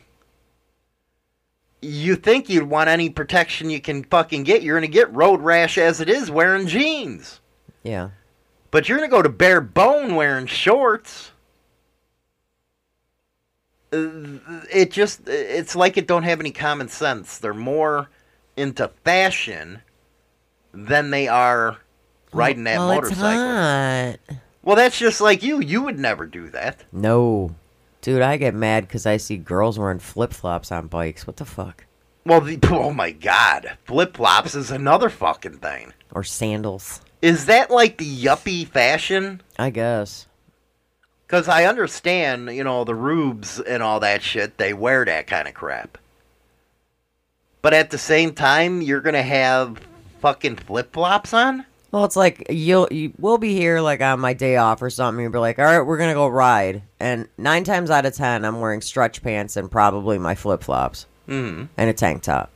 You think you'd want any protection you can fucking get. You're going to get road rash as it is wearing jeans.
Yeah.
But you're going to go to bare bone wearing shorts. Uh, It just, it's like it don't have any common sense. They're more into fashion than they are riding that
well,
motorcycle.
It's hot.
Well, that's just like you. You would never do that.
No. Dude, I get mad because I see girls wearing flip flops on bikes. What the fuck?
Well, the, oh my god. Flip flops is another fucking thing.
Or sandals.
Is that like the yuppie fashion?
I guess.
Because I understand, you know, the rubes and all that shit, they wear that kind of crap. But at the same time, you're going to have fucking flip flops on?
Well, it's like you'll you, we'll be here like on my day off or something. You'll be like, all right, we're gonna go ride, and nine times out of ten, I'm wearing stretch pants and probably my flip flops
Mm.
and a tank top.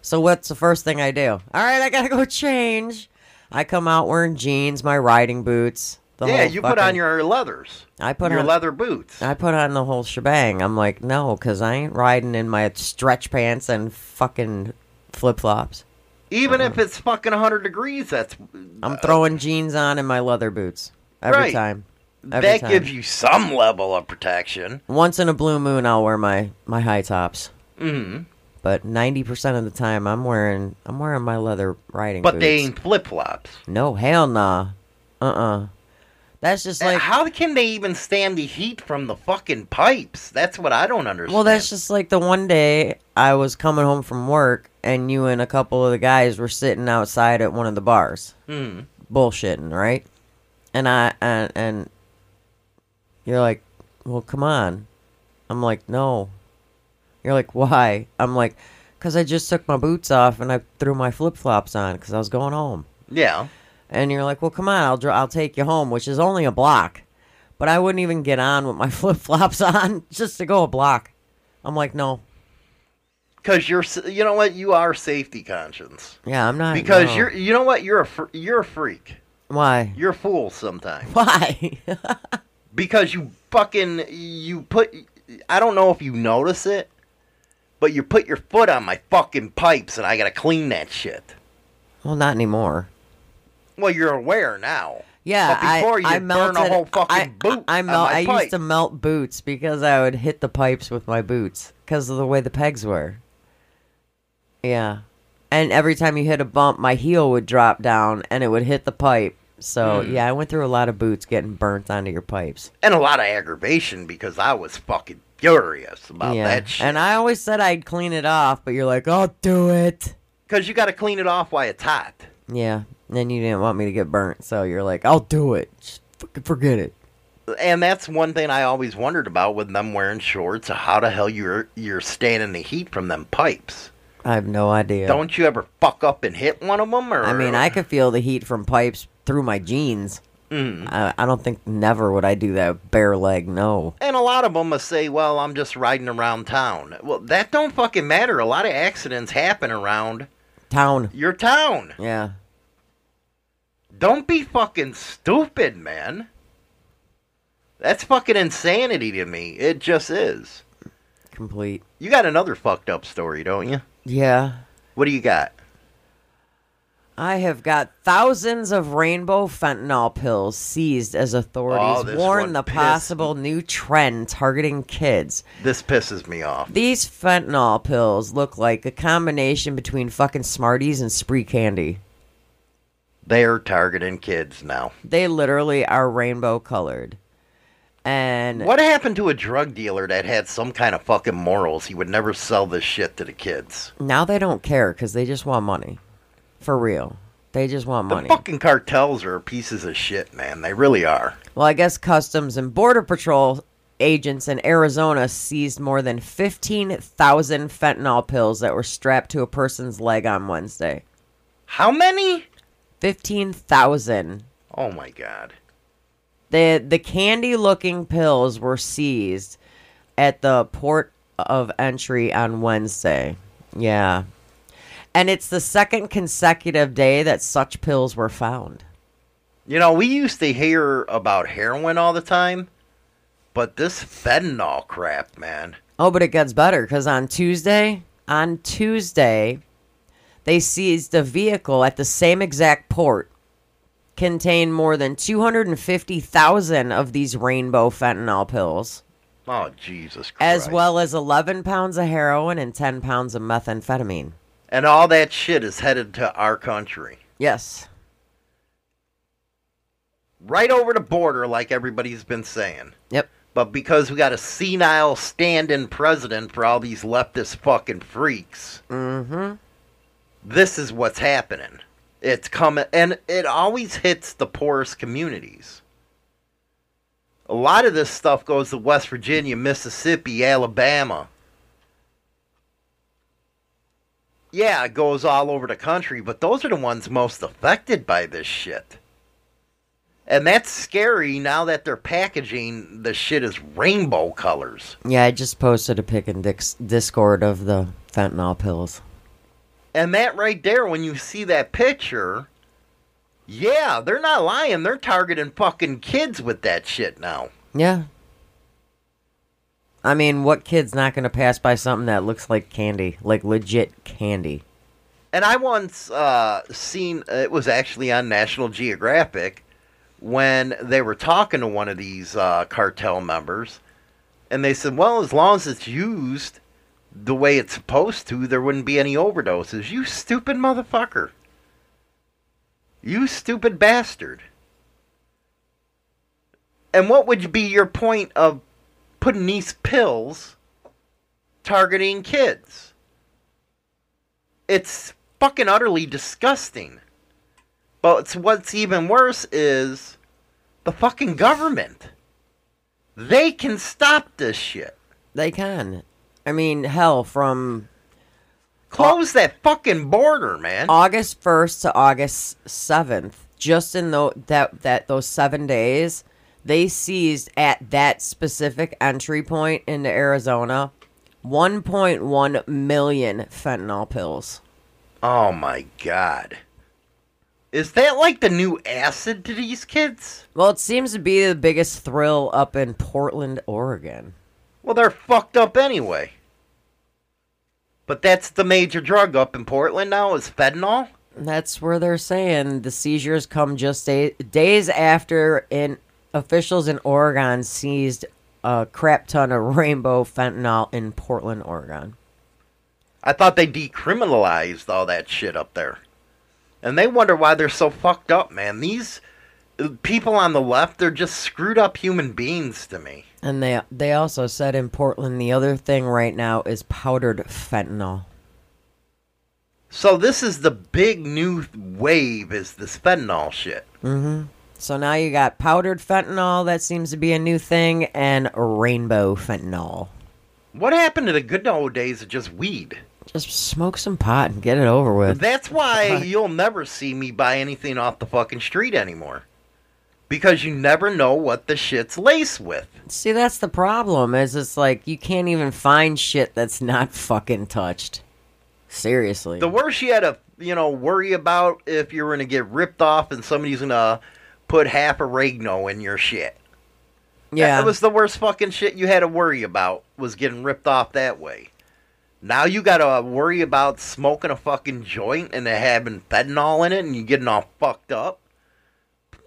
So what's the first thing I do? All right, I gotta go change. I come out wearing jeans, my riding boots. The
yeah, you put on your leathers.
I put
your
on
leather boots.
I put on the whole shebang. I'm like, no, because I ain't riding in my stretch pants and fucking flip flops.
Even if it's fucking 100 degrees, that's
I'm throwing jeans on and my leather boots every
Right.
time. Every
that
time.
gives you some level of protection.
Once in a blue moon, I'll wear my my high tops.
Mhm.
But ninety percent of the time, I'm wearing I'm wearing my leather riding boots.
But
boots.
they ain't flip flops.
No, hell nah. Uh uh That's just like
how can they even stand the heat from the fucking pipes? That's what I don't understand.
Well, that's just like the one day I was coming home from work and you and a couple of the guys were sitting outside at one of the bars,
Hmm.
bullshitting, right? And I and and you're like, "Well, come on." I'm like, "No." You're like, "Why?" I'm like, Because I just took my boots off and I threw my flip flops on because I was going home.
Yeah.
And you're like, well, come on, I'll dr- I'll take you home, which is only a block. But I wouldn't even get on with my flip flops on just to go a block. I'm like, no.
Because you're, you know what, you are safety conscious.
Yeah, I'm not.
Because
no.
you're, you know what, you're a, fr- you're a freak.
Why?
You're a fool sometimes.
Why?
because you fucking, you put, I don't know if you notice it, but you put your foot on my fucking pipes and I gotta clean that shit.
Well, not anymore.
Well, you're aware now.
Yeah,
But before you
I, I
burn
melted,
a whole fucking
I,
boot
I, I,
my
I used to melt boots because I would hit the pipes with my boots because of the way the pegs were. Yeah, and every time you hit a bump, my heel would drop down and it would hit the pipe. So
Hmm.
yeah, I went through a lot of boots getting burnt onto your pipes.
and a lot of aggravation because I was fucking furious about
yeah,
that shit.
and I always said I'd clean it off, but you're like, "I'll do it."
Because you got to clean it off while it's hot.
Yeah, and then you didn't want me to get burnt, so you're like, "I'll do it." Just fucking forget it.
And that's one thing I always wondered about with them wearing shorts. How the hell you're you're standing the heat from them pipes?
I have no idea.
Don't you ever fuck up and hit one of them? Or
I mean, I could feel the heat from pipes through my jeans.
Mm.
I, I don't think never would I do that bare leg. No.
And a lot of them will say, "Well, I'm just riding around town." Well, that don't fucking matter. A lot of accidents happen around
Town.
your town.
Yeah.
Don't be fucking stupid, man. That's fucking insanity to me. It just is.
Complete.
You got another fucked up story, don't you?
Yeah.
What do you got?
I have got thousands of rainbow fentanyl pills seized as
Oh,
authorities
this
warn the
pissed-
possible new trend targeting kids.
This pisses me off.
These fentanyl pills look like a combination between fucking Smarties and Spree candy.
They're targeting kids now.
They literally are rainbow colored. And
What happened to a drug dealer that had some kind of fucking morals? He would never sell this shit to the kids.
now they don't care because they just want money. For real. They just want money.
The fucking cartels are pieces of shit, man. They really are.
Well, I guess Customs and Border Patrol agents in Arizona seized more than 15,000 fentanyl pills that were strapped to a person's leg on Wednesday.
How many?
15,000.
Oh my god.
The the candy looking pills were seized at the port of entry on Wednesday. Yeah. And it's the second consecutive day that such pills were found.
You know, we used to hear about heroin all the time, but this fentanyl crap, man.
Oh, but it gets better because on Tuesday, on Tuesday, they seized a vehicle at the same exact port, contained more than 250,000 of these rainbow fentanyl pills,
Oh Jesus Christ.
as well as 11 pounds of heroin and 10 pounds of methamphetamine.
And all that shit is headed to our country.
Yes.
Right over the border, like everybody's been saying.
Yep.
But because we got a senile stand in president for all these leftist fucking freaks,
Mm-hmm.
This is what's happening. It's coming, and it always hits the poorest communities. A lot of this stuff goes to West Virginia, Mississippi, Alabama. Yeah, it goes all over the country, but those are the ones most affected by this shit. And that's scary now that they're packaging the shit as rainbow colors.
Yeah, I just posted a pic in Discord of the fentanyl pills.
And that right there, when you see that picture, yeah, they're not lying. They're targeting fucking kids with that shit now.
Yeah. I mean, what kid's not going to pass by something that looks like candy, like legit candy?
And I once uh, seen it was actually on National Geographic when they were talking to one of these uh, cartel members, and they said, "Well, as long as it's used the way it's supposed to, there wouldn't be any overdoses." You stupid motherfucker! You stupid bastard! And what would be your point of putting these pills targeting kids? It's fucking utterly disgusting. But what's even worse is the fucking government. They can stop this shit.
They can. I mean, hell, from
Close that fucking border, man.
August 1st to August 7th, just in tho- that that those 7 days, they seized at that specific entry point into Arizona 1.1 million fentanyl pills.
Oh my god. Is that like the new acid to these kids?
Well, it seems to be the biggest thrill up in Portland, Oregon.
Well, they're fucked up anyway. But that's the major drug up in Portland now is fentanyl?
That's where they're saying the seizures come just day, days after in officials in Oregon seized a crap ton of rainbow fentanyl in Portland, Oregon.
I thought they decriminalized all that shit up there. And they wonder why they're so fucked up, man. These people on the left, they're just screwed up human beings to me.
And they they also said in Portland the other thing right now is powdered fentanyl.
So this is the big new wave is this fentanyl shit.
Mm-hmm. So now you got powdered fentanyl that seems to be a new thing, and rainbow fentanyl.
What happened to the good old days of just weed?
Just smoke some pot and get it over with.
That's why you'll never see me buy anything off the fucking street anymore. Because you never know what the shit's laced with.
See, that's the problem. Is it's like you can't even find shit that's not fucking touched. Seriously.
The worst you had to, you know, worry about if you were gonna get ripped off and somebody's gonna put half oregano in your shit.
Yeah.
That was the worst fucking shit you had to worry about was getting ripped off that way. Now you gotta worry about smoking a fucking joint and it having fentanyl in it and you getting all fucked up.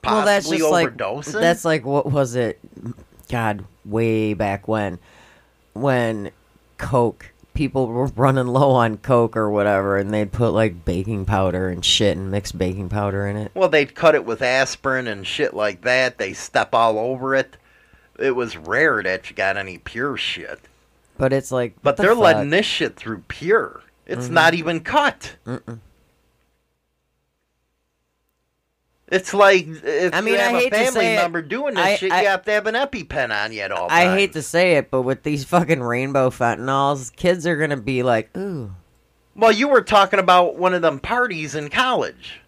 Well, that's
Possibly
just like that's like what was it? God, way back when, when Coke people were running low on Coke or whatever, and they'd put like baking powder and shit and mix baking powder in it.
Well, they'd cut it with aspirin and shit like that. They step all over it. It was rare that you got any pure shit.
But it's like,
But
the
they're
fuck?
letting this shit through pure. It's
Mhm.
not even cut.
Mm-mm.
It's like if
I mean,
you have
I
a
hate to
family
say it,
member doing this
I-
shit,
I-
you have to have an EpiPen on you at all
I hate to say it, but with these fucking rainbow fentanyls, kids are gonna be like, ooh,
Well, you were talking about one of them parties in college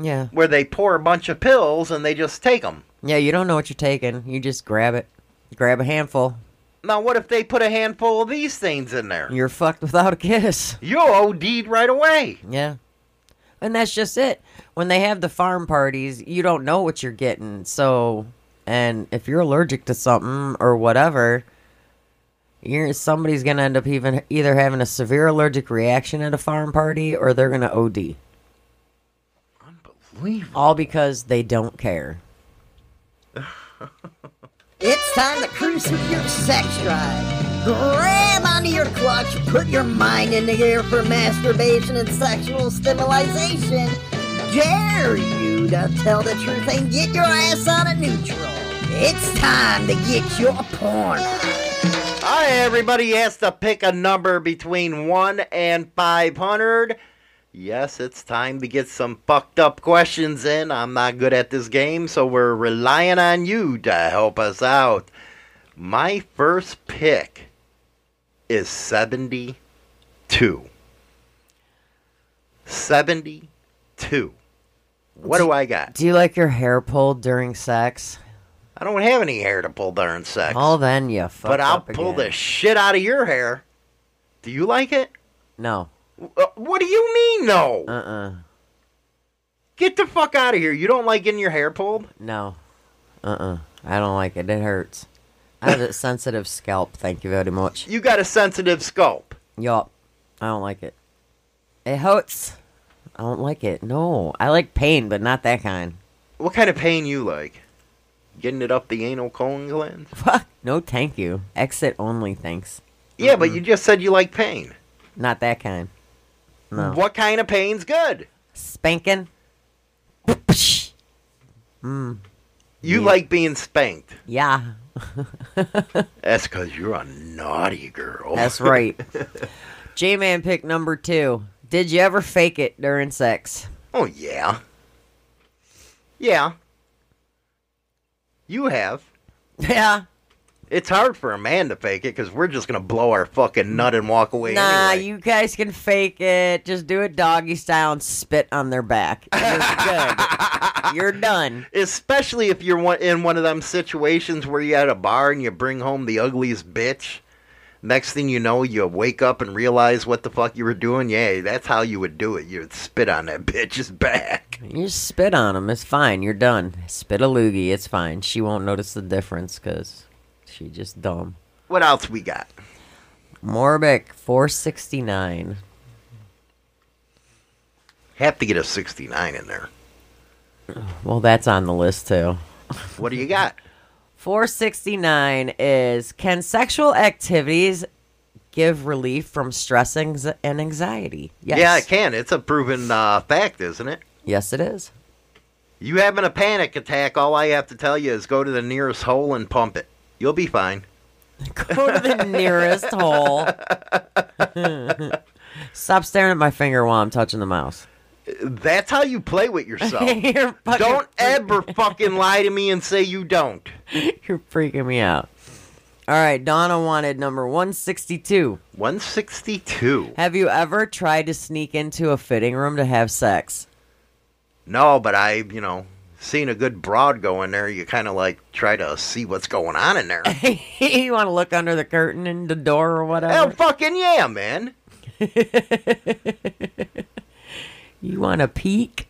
yeah,
where they pour a bunch of pills and they just take them.
yeah. You don't know what you're taking. You just grab it, grab a handful.
Now, what if they put a handful of these things in there?
You're fucked without a kiss.
You OD'd right away.
Yeah. And that's just it. When they have the pharm parties, you don't know what you're getting. So, and if you're allergic to something or whatever, you're somebody's going to end up even either having a severe allergic reaction at a pharm party or they're going to OD.
Unbelievable.
All because they don't care.
It's time to cruise with your sex drive. Grab onto your clutch, put your mind in the air for masturbation and sexual stimulation. Dare you to tell the truth and get your ass out of neutral. It's time to get your porn.
Hi, everybody has to pick a number between 1 and 500. Yes, it's time to get some fucked up questions in. I'm not good at this game, so we're relying on you to help us out. My first pick is 72. 72. What do I got?
Do you like your hair pulled during sex?
I don't have any hair to pull during sex.
Well, then you fucked
but I'll pull
again.
the shit out of your hair. Do you like it?
No.
Uh, what do you mean, no?
Uh-uh.
Get the fuck out of here. You don't like getting your hair pulled?
No. Uh-uh. I don't like it. It hurts. I have a sensitive scalp. Thank you very much.
You got a sensitive scalp.
Yup. I don't like it. It hurts. I don't like it. No. I like pain, but not that kind.
What kind of pain you like? Getting it up the anal colon glands?
Fuck. No, thank you. Exit only, thanks.
Yeah, but you just said you like pain.
Not that kind. No.
What kind of pain's good?
Spanking? Mm.
You
Yeah.
like being spanked.
Yeah.
That's because you're a naughty girl.
That's right. J-Man pick number two. Did you ever fake it during sex?
oh, yeah. Yeah. You have.
Yeah.
It's hard for a man to fake it because we're just gonna blow our fucking nut and walk away
Nah,
anyway.
you guys can fake it. Just do it doggy style and spit on their back. You're good. You're done.
Especially if you're one, in one of them situations where you at a bar and you bring home the ugliest bitch. Next thing you know, you wake up and realize what the fuck you were doing. Yeah, that's how you would do it. You would spit on that bitch's back.
You just spit on them. It's fine. You're done. Spit a loogie. It's fine. She won't notice the difference because she just dumb.
What else we got?
Morbic 469.
Have to get a 69 in there.
Well, that's on the list too.
What do you got?
469 is Can sexual activities give relief from stress and anxiety? Yes.
Yeah, it can. It's a proven uh, fact, isn't it?
Yes, it is.
You having a panic attack, all I have to tell you is go to the nearest hole and pump it. You'll be fine.
Go to the nearest hole. Stop staring at my finger while I'm touching the mouse.
That's how you play with yourself.
You're fucking
don't ever fucking lie to me and say you don't.
You're freaking me out. All right, Donna wanted number 162.
162.
Have you ever tried to sneak into a fitting room to have sex?
No, but I, you know, seeing a good broad go in there, you kind of like try to see what's going on in there.
you want to look under the curtain and the door or whatever?
Hell, fucking yeah, man.
You want to peek?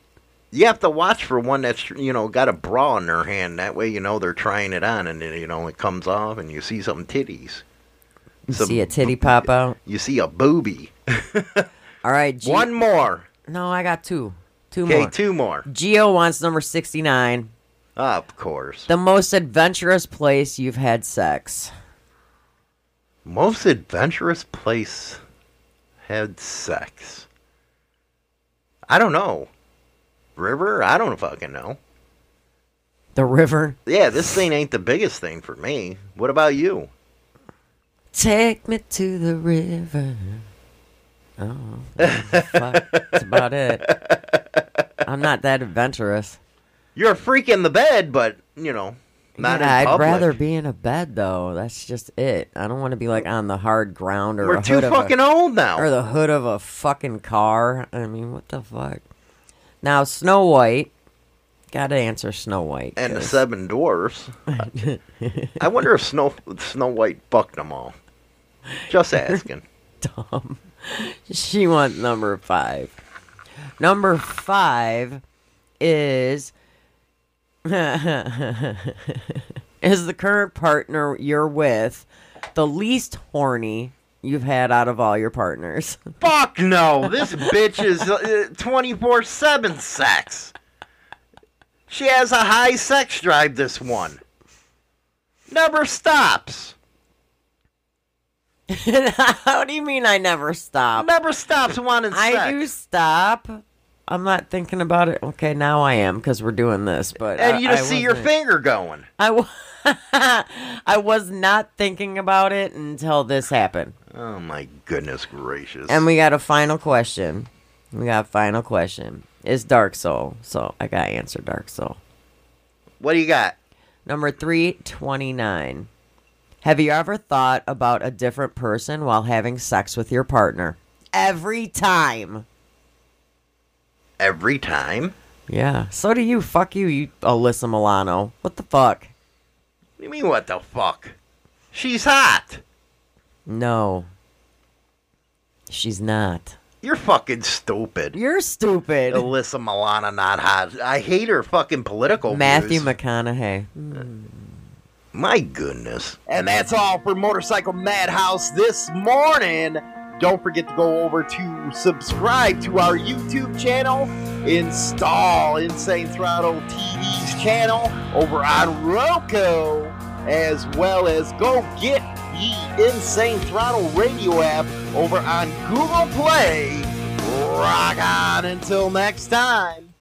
You have to watch for one that's, you know, got a bra in their hand. That way, you know, they're trying it on, and then, you know, it comes off, and you see some titties.
You
Some-
see a titty pop out?
You see a booby.
All right, G-
One more.
No, I got two. Two
Okay,
more.
two more.
Geo wants number 69.
Of course.
The most adventurous place you've had sex.
Most adventurous place had sex. I don't know. River? I don't fucking know.
The river.
Yeah, this thing ain't the biggest thing for me. What about you?
Take me to the river. Oh. That's about it. I'm not that adventurous.
You're a freak in the bed, but you know, not
yeah, I'd
public.
rather be in a bed though. That's just it. I don't want to be like on the hard ground or
We're too fucking
a,
old now.
or the hood of a fucking car. I mean, what the fuck? Now, Snow White. Got to answer Snow White.
and the seven dwarfs. I wonder if Snow Snow White fucked them all. Just asking.
dumb. She wants number five. Number five is is the current partner you're with the least horny you've had out of all your partners.
Fuck no! This bitch is uh, twenty four seven sex. She has a high sex drive. This one never stops.
How do you mean I never stop?
Never stops wanting to.
I
sex.
do stop. I'm not thinking about it. Okay, now I am because we're doing this. But
and
I-
you just
I
see your finger going.
I, w- I was not thinking about it until this happened.
Oh my goodness gracious!
And we got a final question. We got a final question. It's Dark Soul, so I gotta answer Dark Soul.
What do you got?
Number three twenty nine. Have you ever thought about a different person while having sex with your partner? Every time.
Every time.
Yeah. So do you. Fuck you, you Alyssa Milano. What the fuck?
What do you mean? What the fuck? She's hot.
No. She's not.
You're fucking stupid.
You're stupid.
Alyssa Milano not hot. I hate her fucking political
Matthew
views.
McConaughey. Hmm.
My goodness. And that's all for Motorcycle Madhouse this morning. Don't forget to go over to subscribe to our YouTube channel, install Insane Throttle TV's channel over on Roku, as well as go get the Insane Throttle radio app over on Google Play. Rock on until next time.